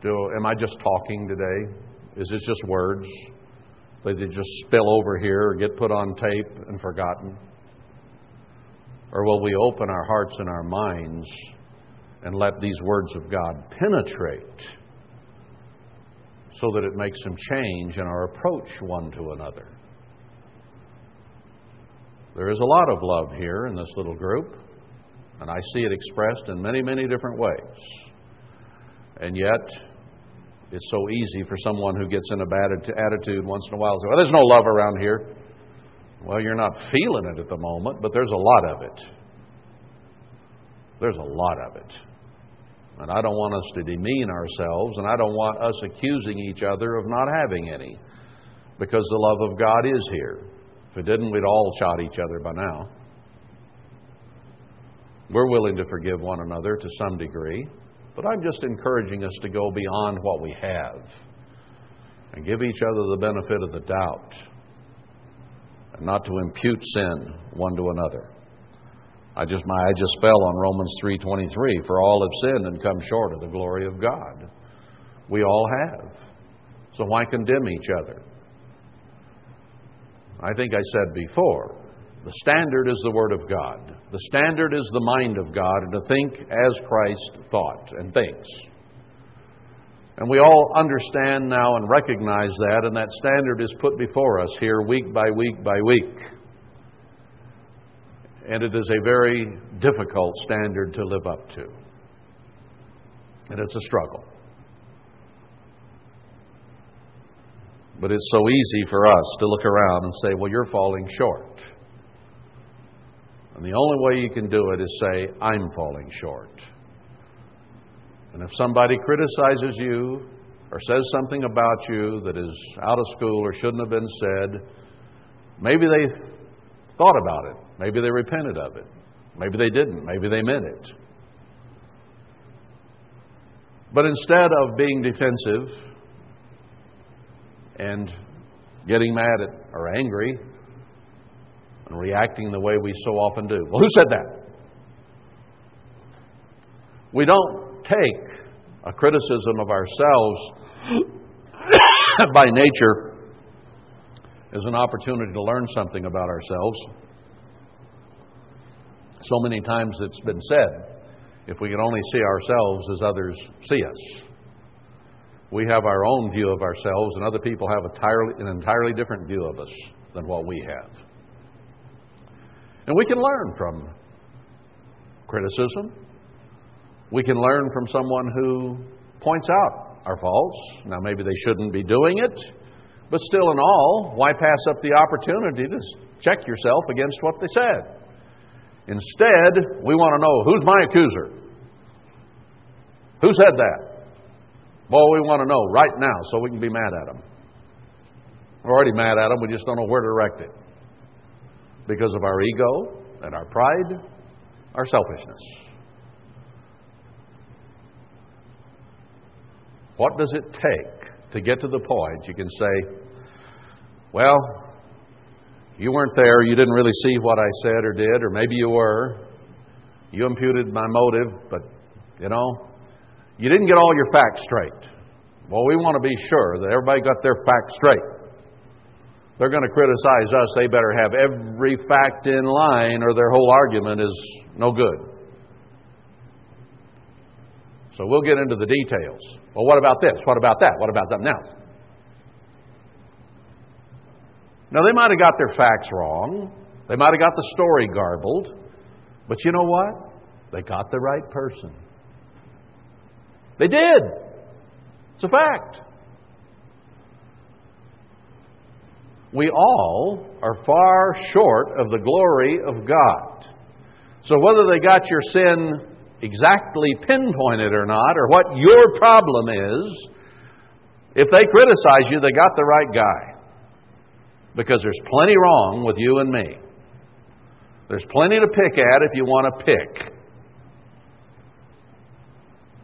Do, am I just talking today? Is this just words? They just spill over here or get put on tape and forgotten? Or will we open our hearts and our minds and let these words of God penetrate so that it makes some change in our approach one to another. There is a lot of love here in this little group, and I see it expressed in many, many different ways. And yet, it's so easy for someone who gets in a bad attitude once in a while to say, Well, there's no love around here. Well, you're not feeling it at the moment, but there's a lot of it. There's a lot of it. And I don't want us to demean ourselves, and I don't want us accusing each other of not having any, because the love of God is here. If it didn't, we'd all shot each other by now. We're willing to forgive one another to some degree, but I'm just encouraging us to go beyond what we have and give each other the benefit of the doubt and not to impute sin one to another. I just my eye just fell on Romans 3:23 for all have sinned and come short of the glory of God. We all have. So why condemn each other? I think I said before, the standard is the Word of God. The standard is the mind of God and to think as Christ thought and thinks. And we all understand now and recognize that, and that standard is put before us here week by week by week. And it is a very difficult standard to live up to. And it's a struggle. But it's so easy for us to look around and say, well, you're falling short. And the only way you can do it is say, I'm falling short. And if somebody criticizes you or says something about you that is out of school or shouldn't have been said, maybe they thought about it. Maybe they repented of it. Maybe they didn't. Maybe they meant it. But instead of being defensive and getting mad at, or angry and reacting the way we so often do. Well, who said that? We don't take a criticism of ourselves <coughs> by nature as an opportunity to learn something about ourselves. So many times it's been said if we can only see ourselves as others see us. We have our own view of ourselves, and other people have entirely, an entirely different view of us than what we have. And we can learn from criticism. We can learn from someone who points out our faults. Now, maybe they shouldn't be doing it, but still, in all, why pass up the opportunity to check yourself against what they said? Instead, we want to know who's my accuser? Who said that? Well, we want to know right now so we can be mad at him. We're already mad at him, we just don't know where to direct it. Because of our ego and our pride, our selfishness. What does it take to get to the point you can say, well, you weren't there, you didn't really see what I said or did, or maybe you were. You imputed my motive, but, you know, you didn't get all your facts straight. Well, we want to be sure that everybody got their facts straight. They're going to criticize us, they better have every fact in line or their whole argument is no good. So we'll get into the details. Well, what about this? What about that? What about something else? Now, they might have got their facts wrong. They might have got the story garbled. But you know what? They got the right person. They did. It's a fact. We all are far short of the glory of God. So whether they got your sin exactly pinpointed or not, or what your problem is, if they criticize you, they got the right guy. Because there's plenty wrong with you and me. There's plenty to pick at if you want to pick.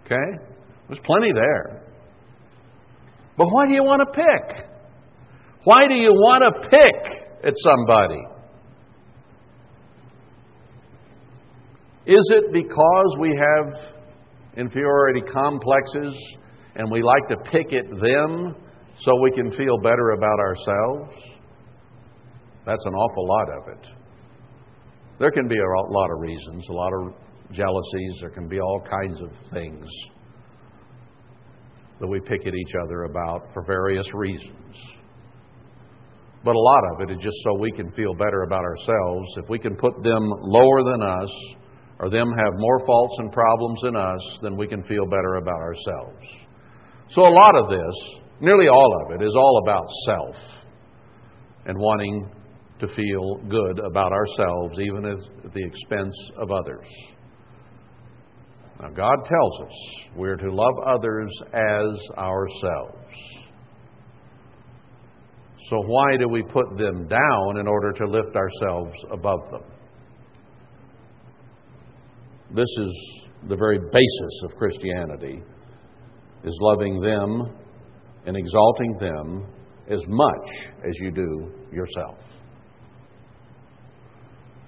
Okay? There's plenty there. But why do you want to pick? Why do you want to pick at somebody? Is it because we have inferiority complexes and we like to pick at them so we can feel better about ourselves? That's an awful lot of it. There can be a lot of reasons, a lot of jealousies, there can be all kinds of things that we pick at each other about for various reasons. But a lot of it is just so we can feel better about ourselves. If we can put them lower than us, or them have more faults and problems than us, then we can feel better about ourselves. So a lot of this, nearly all of it, is all about self and wanting to feel good about ourselves, even at the expense of others. Now, God tells us we're to love others as ourselves. So, why do we put them down in order to lift ourselves above them? this is the very basis of Christianity, is loving them and exalting them as much as you do yourself.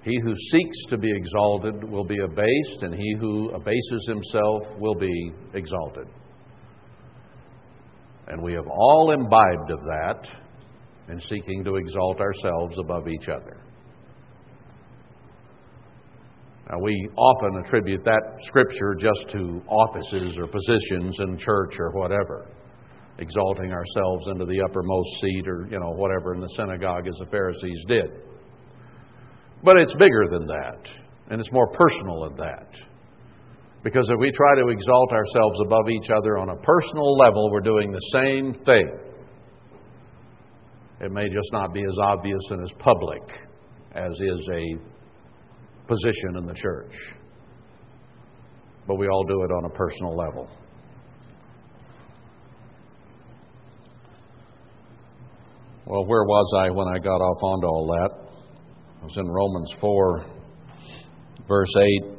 He who seeks to be exalted will be abased, and he who abases himself will be exalted. And we have all imbibed of that in seeking to exalt ourselves above each other. Now, we often attribute that scripture just to offices or positions in church or whatever, exalting ourselves into the uppermost seat or, you know, whatever in the synagogue as the Pharisees did. But it's bigger than that, and it's more personal than that. Because if we try to exalt ourselves above each other on a personal level, we're doing the same thing. It may just not be as obvious and as public as is a position in the church. But we all do it on a personal level. Well, where was I when I got off onto all that? Was in Romans 4, verse 8.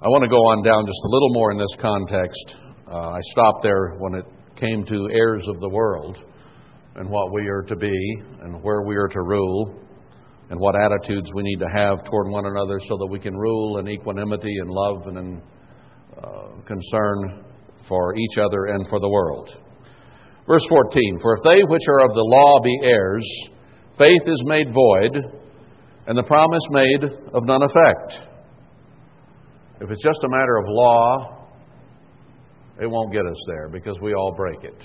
I want to go on down just a little more in this context. Uh, I stopped there when it came to heirs of the world and what we are to be and where we are to rule and what attitudes we need to have toward one another so that we can rule in equanimity and love and in uh, concern for each other and for the world. Verse 14 For if they which are of the law be heirs, faith is made void, and the promise made of none effect. If it's just a matter of law, it won't get us there because we all break it.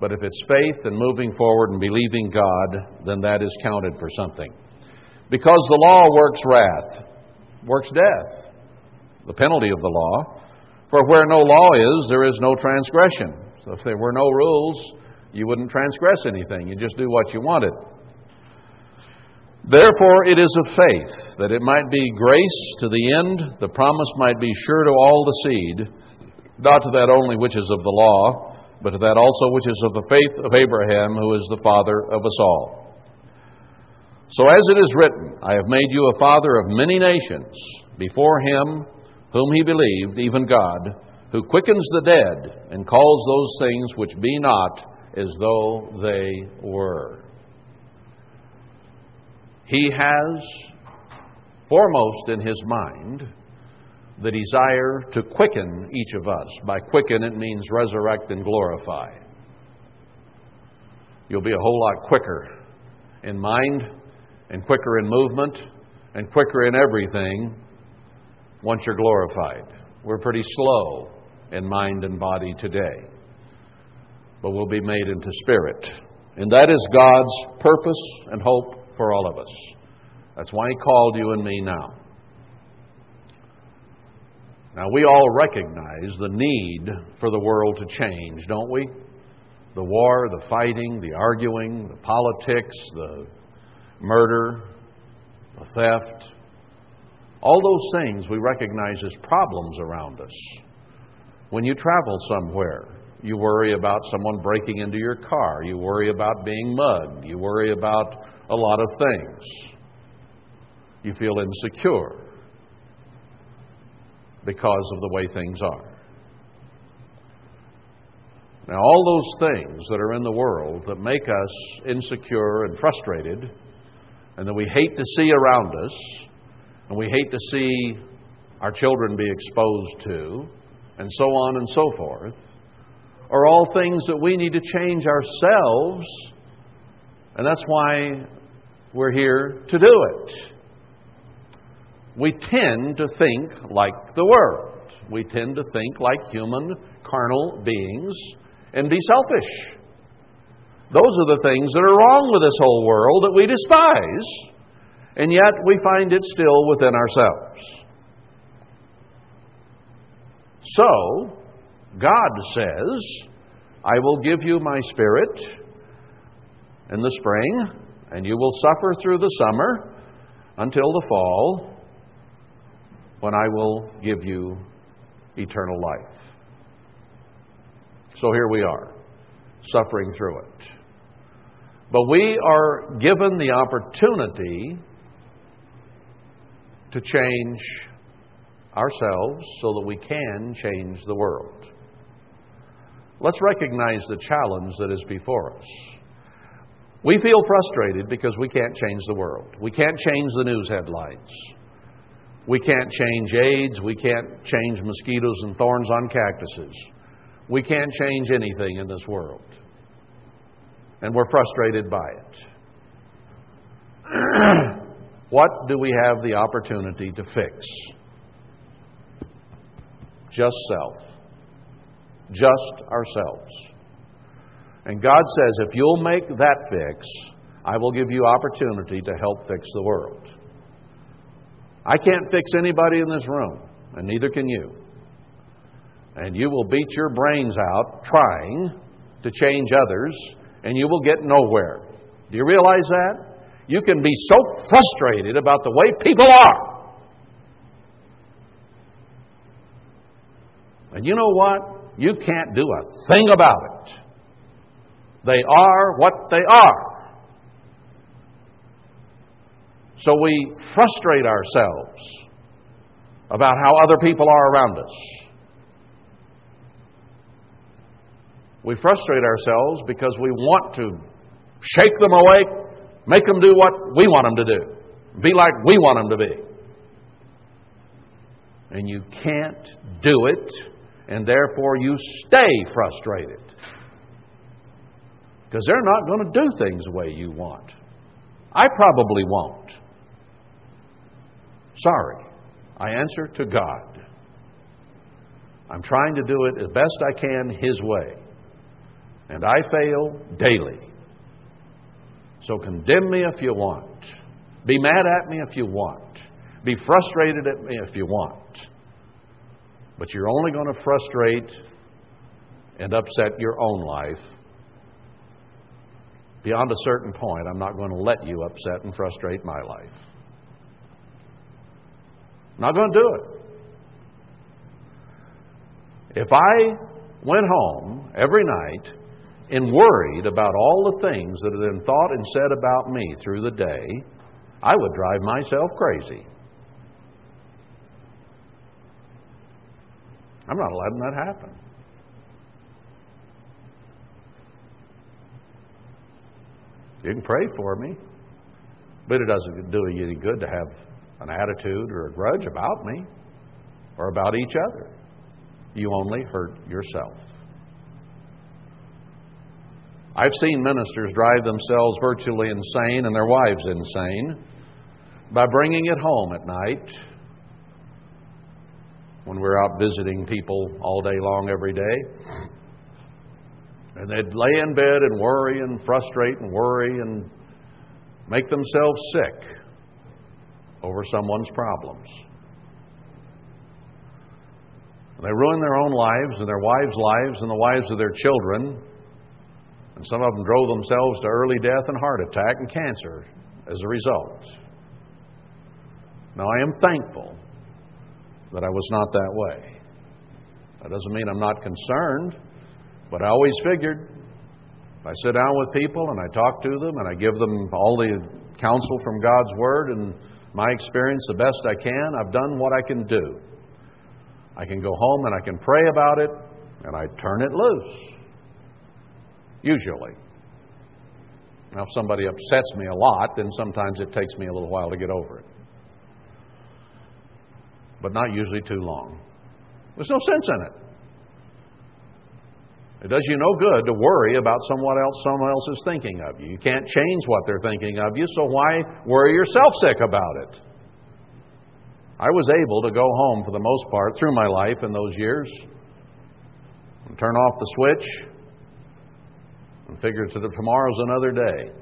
But if it's faith and moving forward and believing God, then that is counted for something. Because the law works wrath, works death, the penalty of the law. For where no law is, there is no transgression. So if there were no rules, you wouldn't transgress anything. You just do what you wanted. Therefore, it is of faith, that it might be grace to the end, the promise might be sure to all the seed, not to that only which is of the law but to that also which is of the faith of Abraham, who is the father of us all. So as it is written, I have made you a father of many nations, before him whom he believed, even God, who quickens the dead and calls those things which be not as though they were. He has foremost in his mind the desire to quicken each of us. By quicken, it means resurrect and glorify. You'll be a whole lot quicker in mind and quicker in movement and quicker in everything once you're glorified. We're pretty slow in mind and body today, but we'll be made into spirit. And that is God's purpose and hope for all of us. That's why He called you and me now. Now, we all recognize the need for the world to change, don't we? The war, the fighting, the arguing, the politics, the murder, the theft, all those things we recognize as problems around us. When you travel somewhere, you worry about someone breaking into your car. You worry about being mugged. You worry about a lot of things. You feel insecure because of the way things are. Now, all those things that are in the world that make us insecure and frustrated, and that we hate to see around us, and we hate to see our children be exposed to, and so on and so forth, are all things that we need to change ourselves, and that's why we're here to do it we tend to think like the world. We tend to think like human, carnal beings and be selfish. Those are the things that are wrong with this whole world that we despise, and yet we find it still within ourselves. So, God says, I will give you my spirit in the spring, and you will suffer through the summer until the fall, when I will give you eternal life. So here we are, suffering through it. But we are given the opportunity to change ourselves so that we can change the world. Let's recognize the challenge that is before us. We feel frustrated because we can't change the world. We can't change the news headlines. We can't change AIDS. We can't change mosquitoes and thorns on cactuses. We can't change anything in this world. And we're frustrated by it. <clears throat> what do we have the opportunity to fix? Just self. Just ourselves. And God says, if you'll make that fix, I will give you opportunity to help fix the world. I can't fix anybody in this room, and neither can you. And you will beat your brains out trying to change others, and you will get nowhere. Do you realize that? You can be so frustrated about the way people are. And you know what? You can't do a thing about it. They are what they are. So we frustrate ourselves about how other people are around us. We frustrate ourselves because we want to shake them awake, make them do what we want them to do, be like we want them to be. And you can't do it, and therefore you stay frustrated. Because they're not going to do things the way you want. I probably won't. Sorry. I answer to God. I'm trying to do it as best I can His way. And I fail daily. So condemn me if you want. Be mad at me if you want. Be frustrated at me if you want. But you're only going to frustrate and upset your own life. Beyond a certain point, I'm not going to let you upset and frustrate my life. I'm Not going to do it. If I went home every night and worried about all the things that had been thought and said about me through the day, I would drive myself crazy. I'm not letting that happen. You can pray for me, but it doesn't do you any good to have an attitude or a grudge about me or about each other. You only hurt yourself. I've seen ministers drive themselves virtually insane and their wives insane by bringing it home at night when we're out visiting people all day long every day. And they'd lay in bed and worry and frustrate and worry and make themselves sick over someone's problems. They ruin their own lives and their wives' lives and the lives of their children. And some of them drove themselves to early death and heart attack and cancer as a result. Now, I am thankful that I was not that way. That doesn't mean I'm not concerned, but I always figured I sit down with people and I talk to them and I give them all the counsel from God's Word and my experience the best I can. I've done what I can do. I can go home and I can pray about it and I turn it loose. Usually. Now, if somebody upsets me a lot, then sometimes it takes me a little while to get over it. But not usually too long. There's no sense in it. It does you no good to worry about someone else someone else is thinking of you. You can't change what they're thinking of you, so why worry yourself sick about it? I was able to go home for the most part through my life in those years and turn off the switch and figure that tomorrow's another day.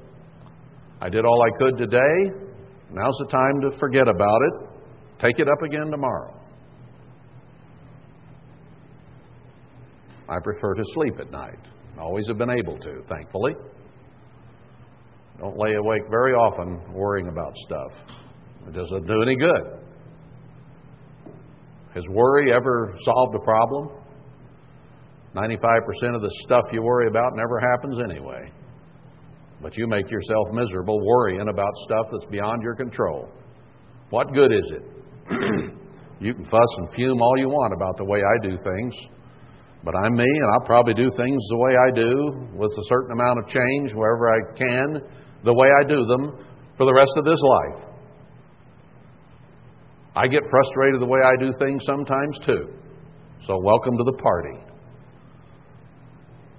I did all I could today. Now's the time to forget about it. Take it up again tomorrow. I prefer to sleep at night. Always have been able to, thankfully. Don't lay awake very often worrying about stuff. It doesn't do any good. Has worry ever solved a problem? 95% of the stuff you worry about never happens anyway. But you make yourself miserable worrying about stuff that's beyond your control. What good is it? <clears throat> you can fuss and fume all you want about the way I do things, but I'm me, and I'll probably do things the way I do with a certain amount of change wherever I can, the way I do them for the rest of this life. I get frustrated the way I do things sometimes too. So, welcome to the party.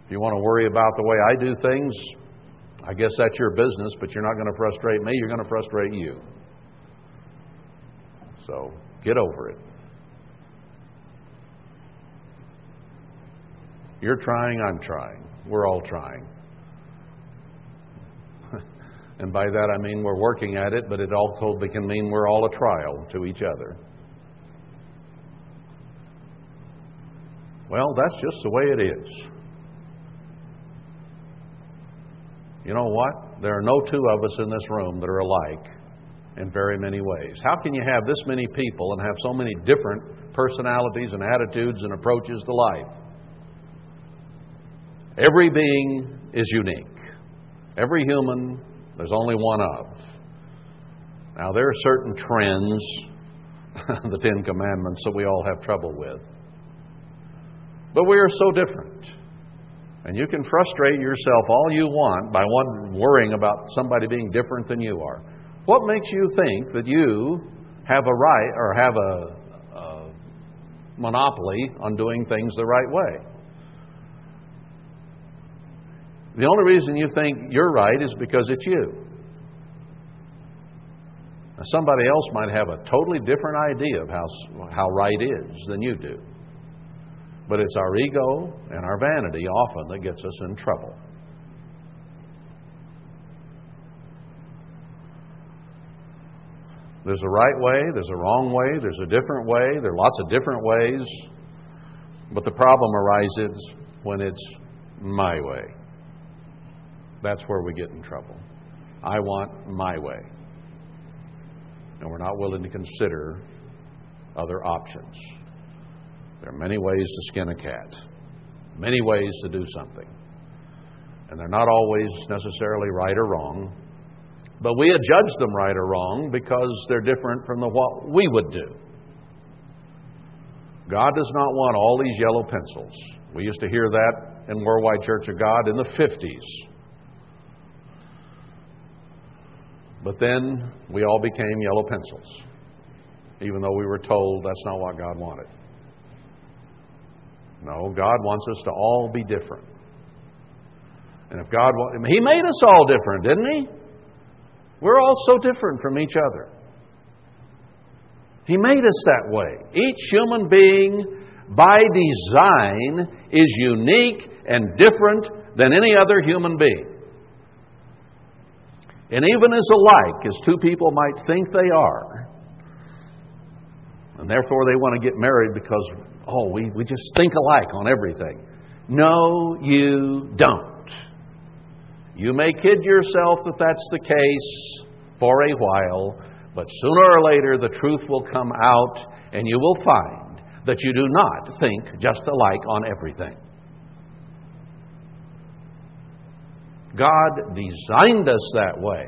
If you want to worry about the way I do things, I guess that's your business, but you're not going to frustrate me, you're going to frustrate you. So, get over it. You're trying, I'm trying. We're all trying. <laughs> and by that I mean we're working at it, but it also can mean we're all a trial to each other. Well, that's just the way it is. You know what? There are no two of us in this room that are alike in very many ways. How can you have this many people and have so many different personalities and attitudes and approaches to life? Every being is unique. Every human, there's only one of. Now, there are certain trends, <laughs> the Ten Commandments, that we all have trouble with. But we are so different. And you can frustrate yourself all you want by one worrying about somebody being different than you are. What makes you think that you have a right or have a, a monopoly on doing things the right way? The only reason you think you're right is because it's you. Now, somebody else might have a totally different idea of how, how right is than you do. But it's our ego and our vanity often that gets us in trouble. There's a right way, there's a wrong way, there's a different way, there are lots of different ways. But the problem arises when it's my way. That's where we get in trouble. I want my way. And we're not willing to consider other options. There are many ways to skin a cat, many ways to do something. And they're not always necessarily right or wrong, but we adjudge them right or wrong because they're different from the, what we would do. God does not want all these yellow pencils. We used to hear that in Worldwide Church of God in the 50s. But then we all became yellow pencils, even though we were told that's not what God wanted. No, God wants us to all be different. And if God, He made us all different, didn't He? We're all so different from each other. He made us that way. Each human being, by design, is unique and different than any other human being. And even as alike as two people might think they are, and therefore they want to get married because oh, we, we just think alike on everything. No, you don't. You may kid yourself that that's the case for a while, but sooner or later the truth will come out and you will find that you do not think just alike on everything. God designed us that way.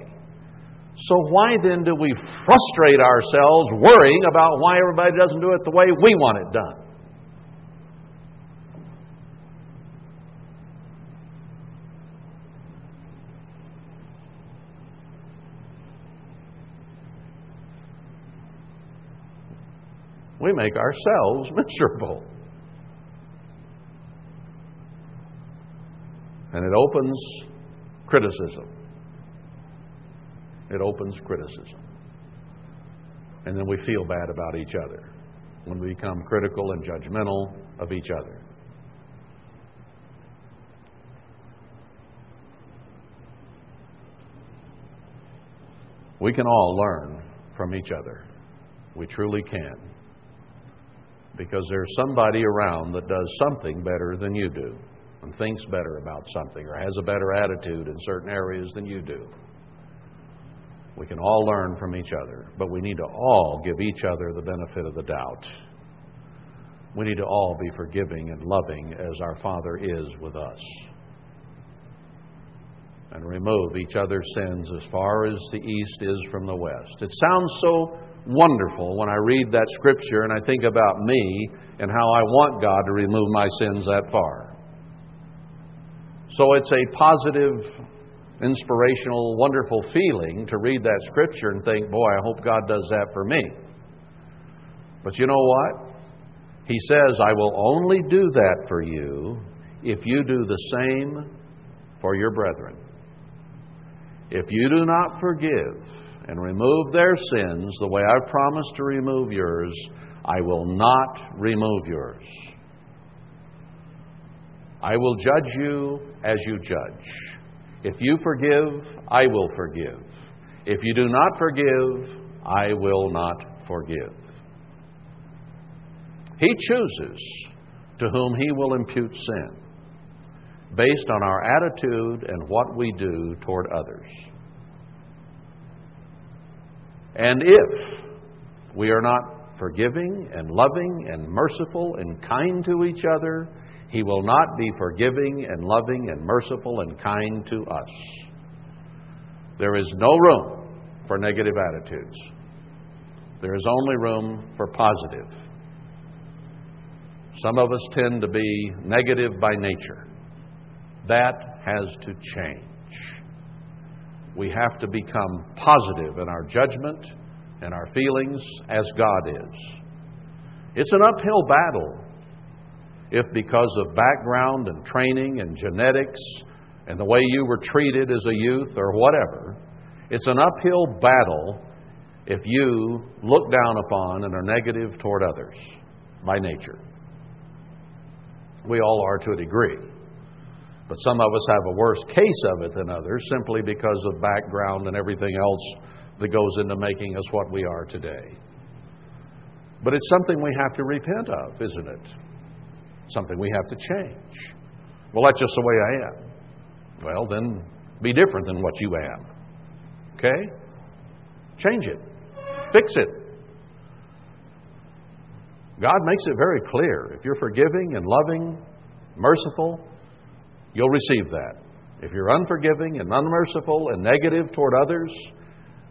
So, why then do we frustrate ourselves worrying about why everybody doesn't do it the way we want it done? we make ourselves <laughs> miserable. And it opens criticism. It opens criticism. And then we feel bad about each other when we become critical and judgmental of each other. We can all learn from each other. We truly can because there's somebody around that does something better than you do and thinks better about something or has a better attitude in certain areas than you do. We can all learn from each other, but we need to all give each other the benefit of the doubt. We need to all be forgiving and loving as our Father is with us. And remove each other's sins as far as the east is from the west. It sounds so wonderful when I read that scripture and I think about me and how I want God to remove my sins that far. So it's a positive, inspirational, wonderful feeling to read that scripture and think, boy, I hope God does that for me. But you know what? He says, I will only do that for you if you do the same for your brethren. If you do not forgive and remove their sins the way I've promised to remove yours, I will not remove yours. I will judge you as you judge. If you forgive, I will forgive. If you do not forgive, I will not forgive. He chooses to whom He will impute sin based on our attitude and what we do toward others. And if we are not forgiving and loving and merciful and kind to each other, He will not be forgiving and loving and merciful and kind to us. There is no room for negative attitudes. There is only room for positive. Some of us tend to be negative by nature. That has to change. We have to become positive in our judgment and our feelings as God is. It's an uphill battle if, because of background and training and genetics and the way you were treated as a youth or whatever, it's an uphill battle if you look down upon and are negative toward others by nature. We all are to a degree. But some of us have a worse case of it than others simply because of background and everything else that goes into making us what we are today. But it's something we have to repent of, isn't it? Something we have to change. Well, that's just the way I am. Well, then be different than what you am. Okay? Change it. Fix it. God makes it very clear. If you're forgiving and loving, merciful, you'll receive that. If you're unforgiving and unmerciful and negative toward others,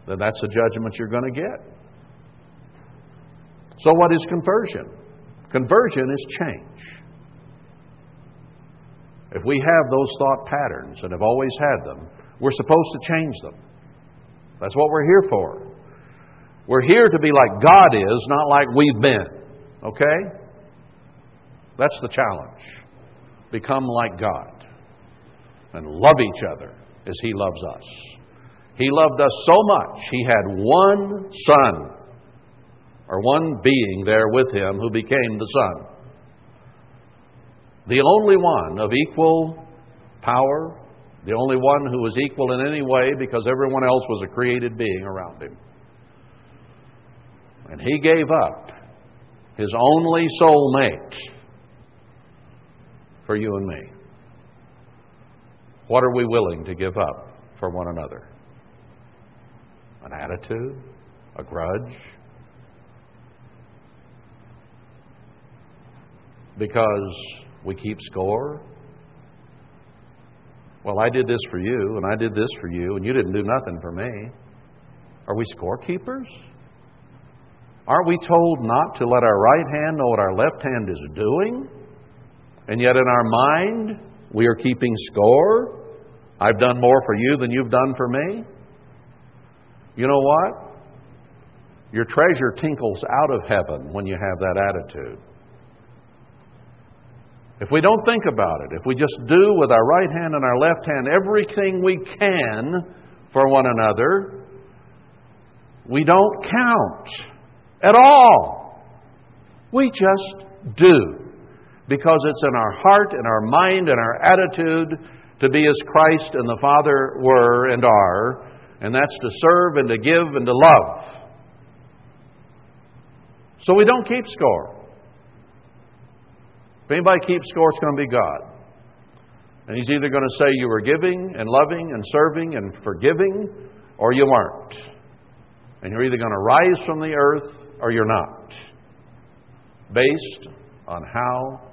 then that's the judgment you're going to get. So, what is conversion? Conversion is change. If we have those thought patterns and have always had them, we're supposed to change them. That's what we're here for. We're here to be like God is, not like we've been. Okay? That's the challenge. Become like God and love each other as He loves us. He loved us so much, He had one Son, or one being there with Him who became the Son. The only one of equal power, the only one who was equal in any way because everyone else was a created being around Him. And He gave up His only soulmate for you and me. What are we willing to give up for one another? An attitude? A grudge? Because we keep score? Well, I did this for you, and I did this for you, and you didn't do nothing for me. Are we scorekeepers? Aren't we told not to let our right hand know what our left hand is doing? And yet, in our mind, we are keeping score. I've done more for you than you've done for me. You know what? Your treasure tinkles out of heaven when you have that attitude. If we don't think about it, if we just do with our right hand and our left hand everything we can for one another, we don't count at all. We just do because it's in our heart and our mind and our attitude to be as Christ and the Father were and are, and that's to serve and to give and to love. So we don't keep score. If anybody keeps score, it's going to be God. And He's either going to say you were giving and loving and serving and forgiving, or you weren't. And you're either going to rise from the earth or you're not. Based on how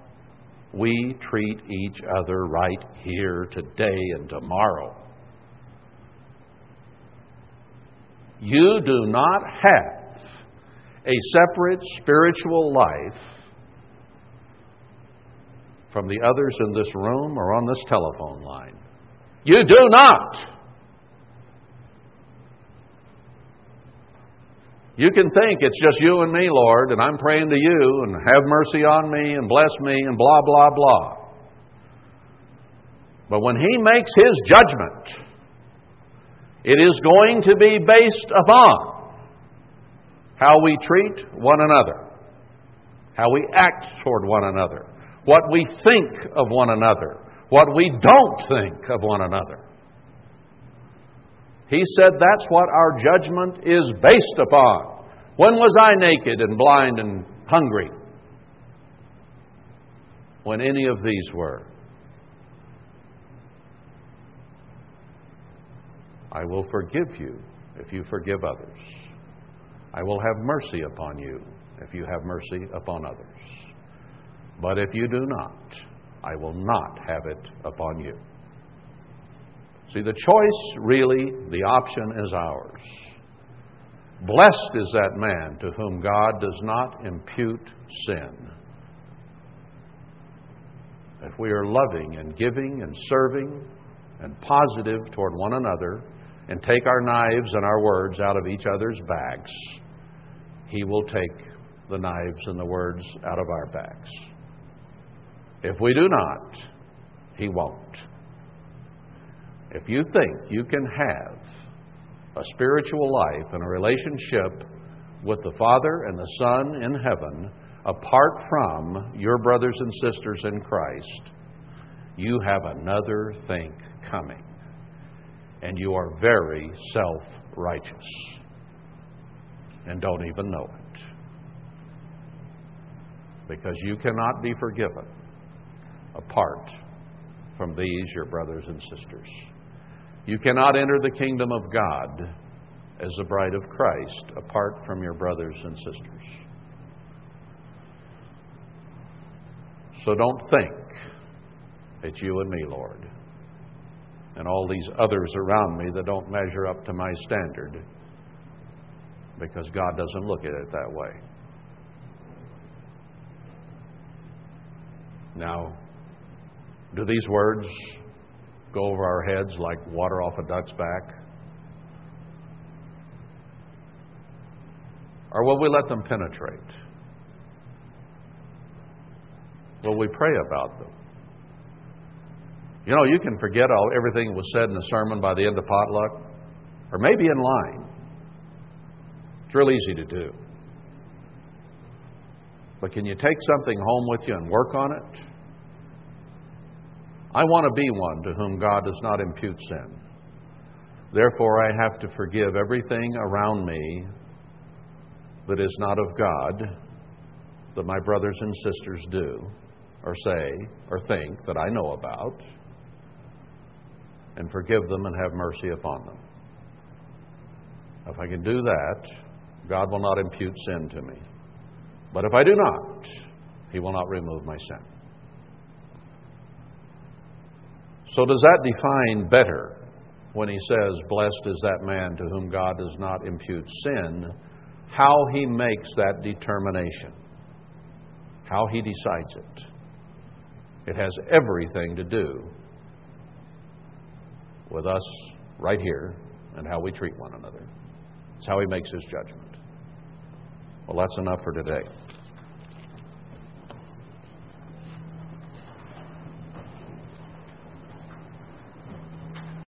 we treat each other right here today and tomorrow. You do not have a separate spiritual life from the others in this room or on this telephone line. You do not. You can think it's just you and me, Lord, and I'm praying to you, and have mercy on me, and bless me, and blah, blah, blah. But when He makes His judgment, it is going to be based upon how we treat one another, how we act toward one another, what we think of one another, what we don't think of one another. He said that's what our judgment is based upon. When was I naked and blind and hungry? When any of these were. I will forgive you if you forgive others. I will have mercy upon you if you have mercy upon others. But if you do not, I will not have it upon you. See, the choice really, the option is ours. Blessed is that man to whom God does not impute sin. If we are loving and giving and serving and positive toward one another and take our knives and our words out of each other's bags, He will take the knives and the words out of our bags. If we do not, He won't. If you think you can have a spiritual life and a relationship with the Father and the Son in heaven apart from your brothers and sisters in Christ, you have another think coming. And you are very self righteous and don't even know it. Because you cannot be forgiven apart from these, your brothers and sisters. You cannot enter the kingdom of God as the bride of Christ apart from your brothers and sisters. So don't think it's you and me, Lord, and all these others around me that don't measure up to my standard, because God doesn't look at it that way. Now, do these words go over our heads like water off a duck's back? Or will we let them penetrate? Will we pray about them? You know, you can forget all everything that was said in the sermon by the end of potluck, or maybe in line. It's real easy to do. But can you take something home with you and work on it? I want to be one to whom God does not impute sin. Therefore, I have to forgive everything around me that is not of God that my brothers and sisters do, or say, or think that I know about, and forgive them and have mercy upon them. If I can do that, God will not impute sin to me. But if I do not, He will not remove my sin. So, does that define better when he says, Blessed is that man to whom God does not impute sin, how he makes that determination, how he decides it? It has everything to do with us right here and how we treat one another. It's how he makes his judgment. Well, that's enough for today.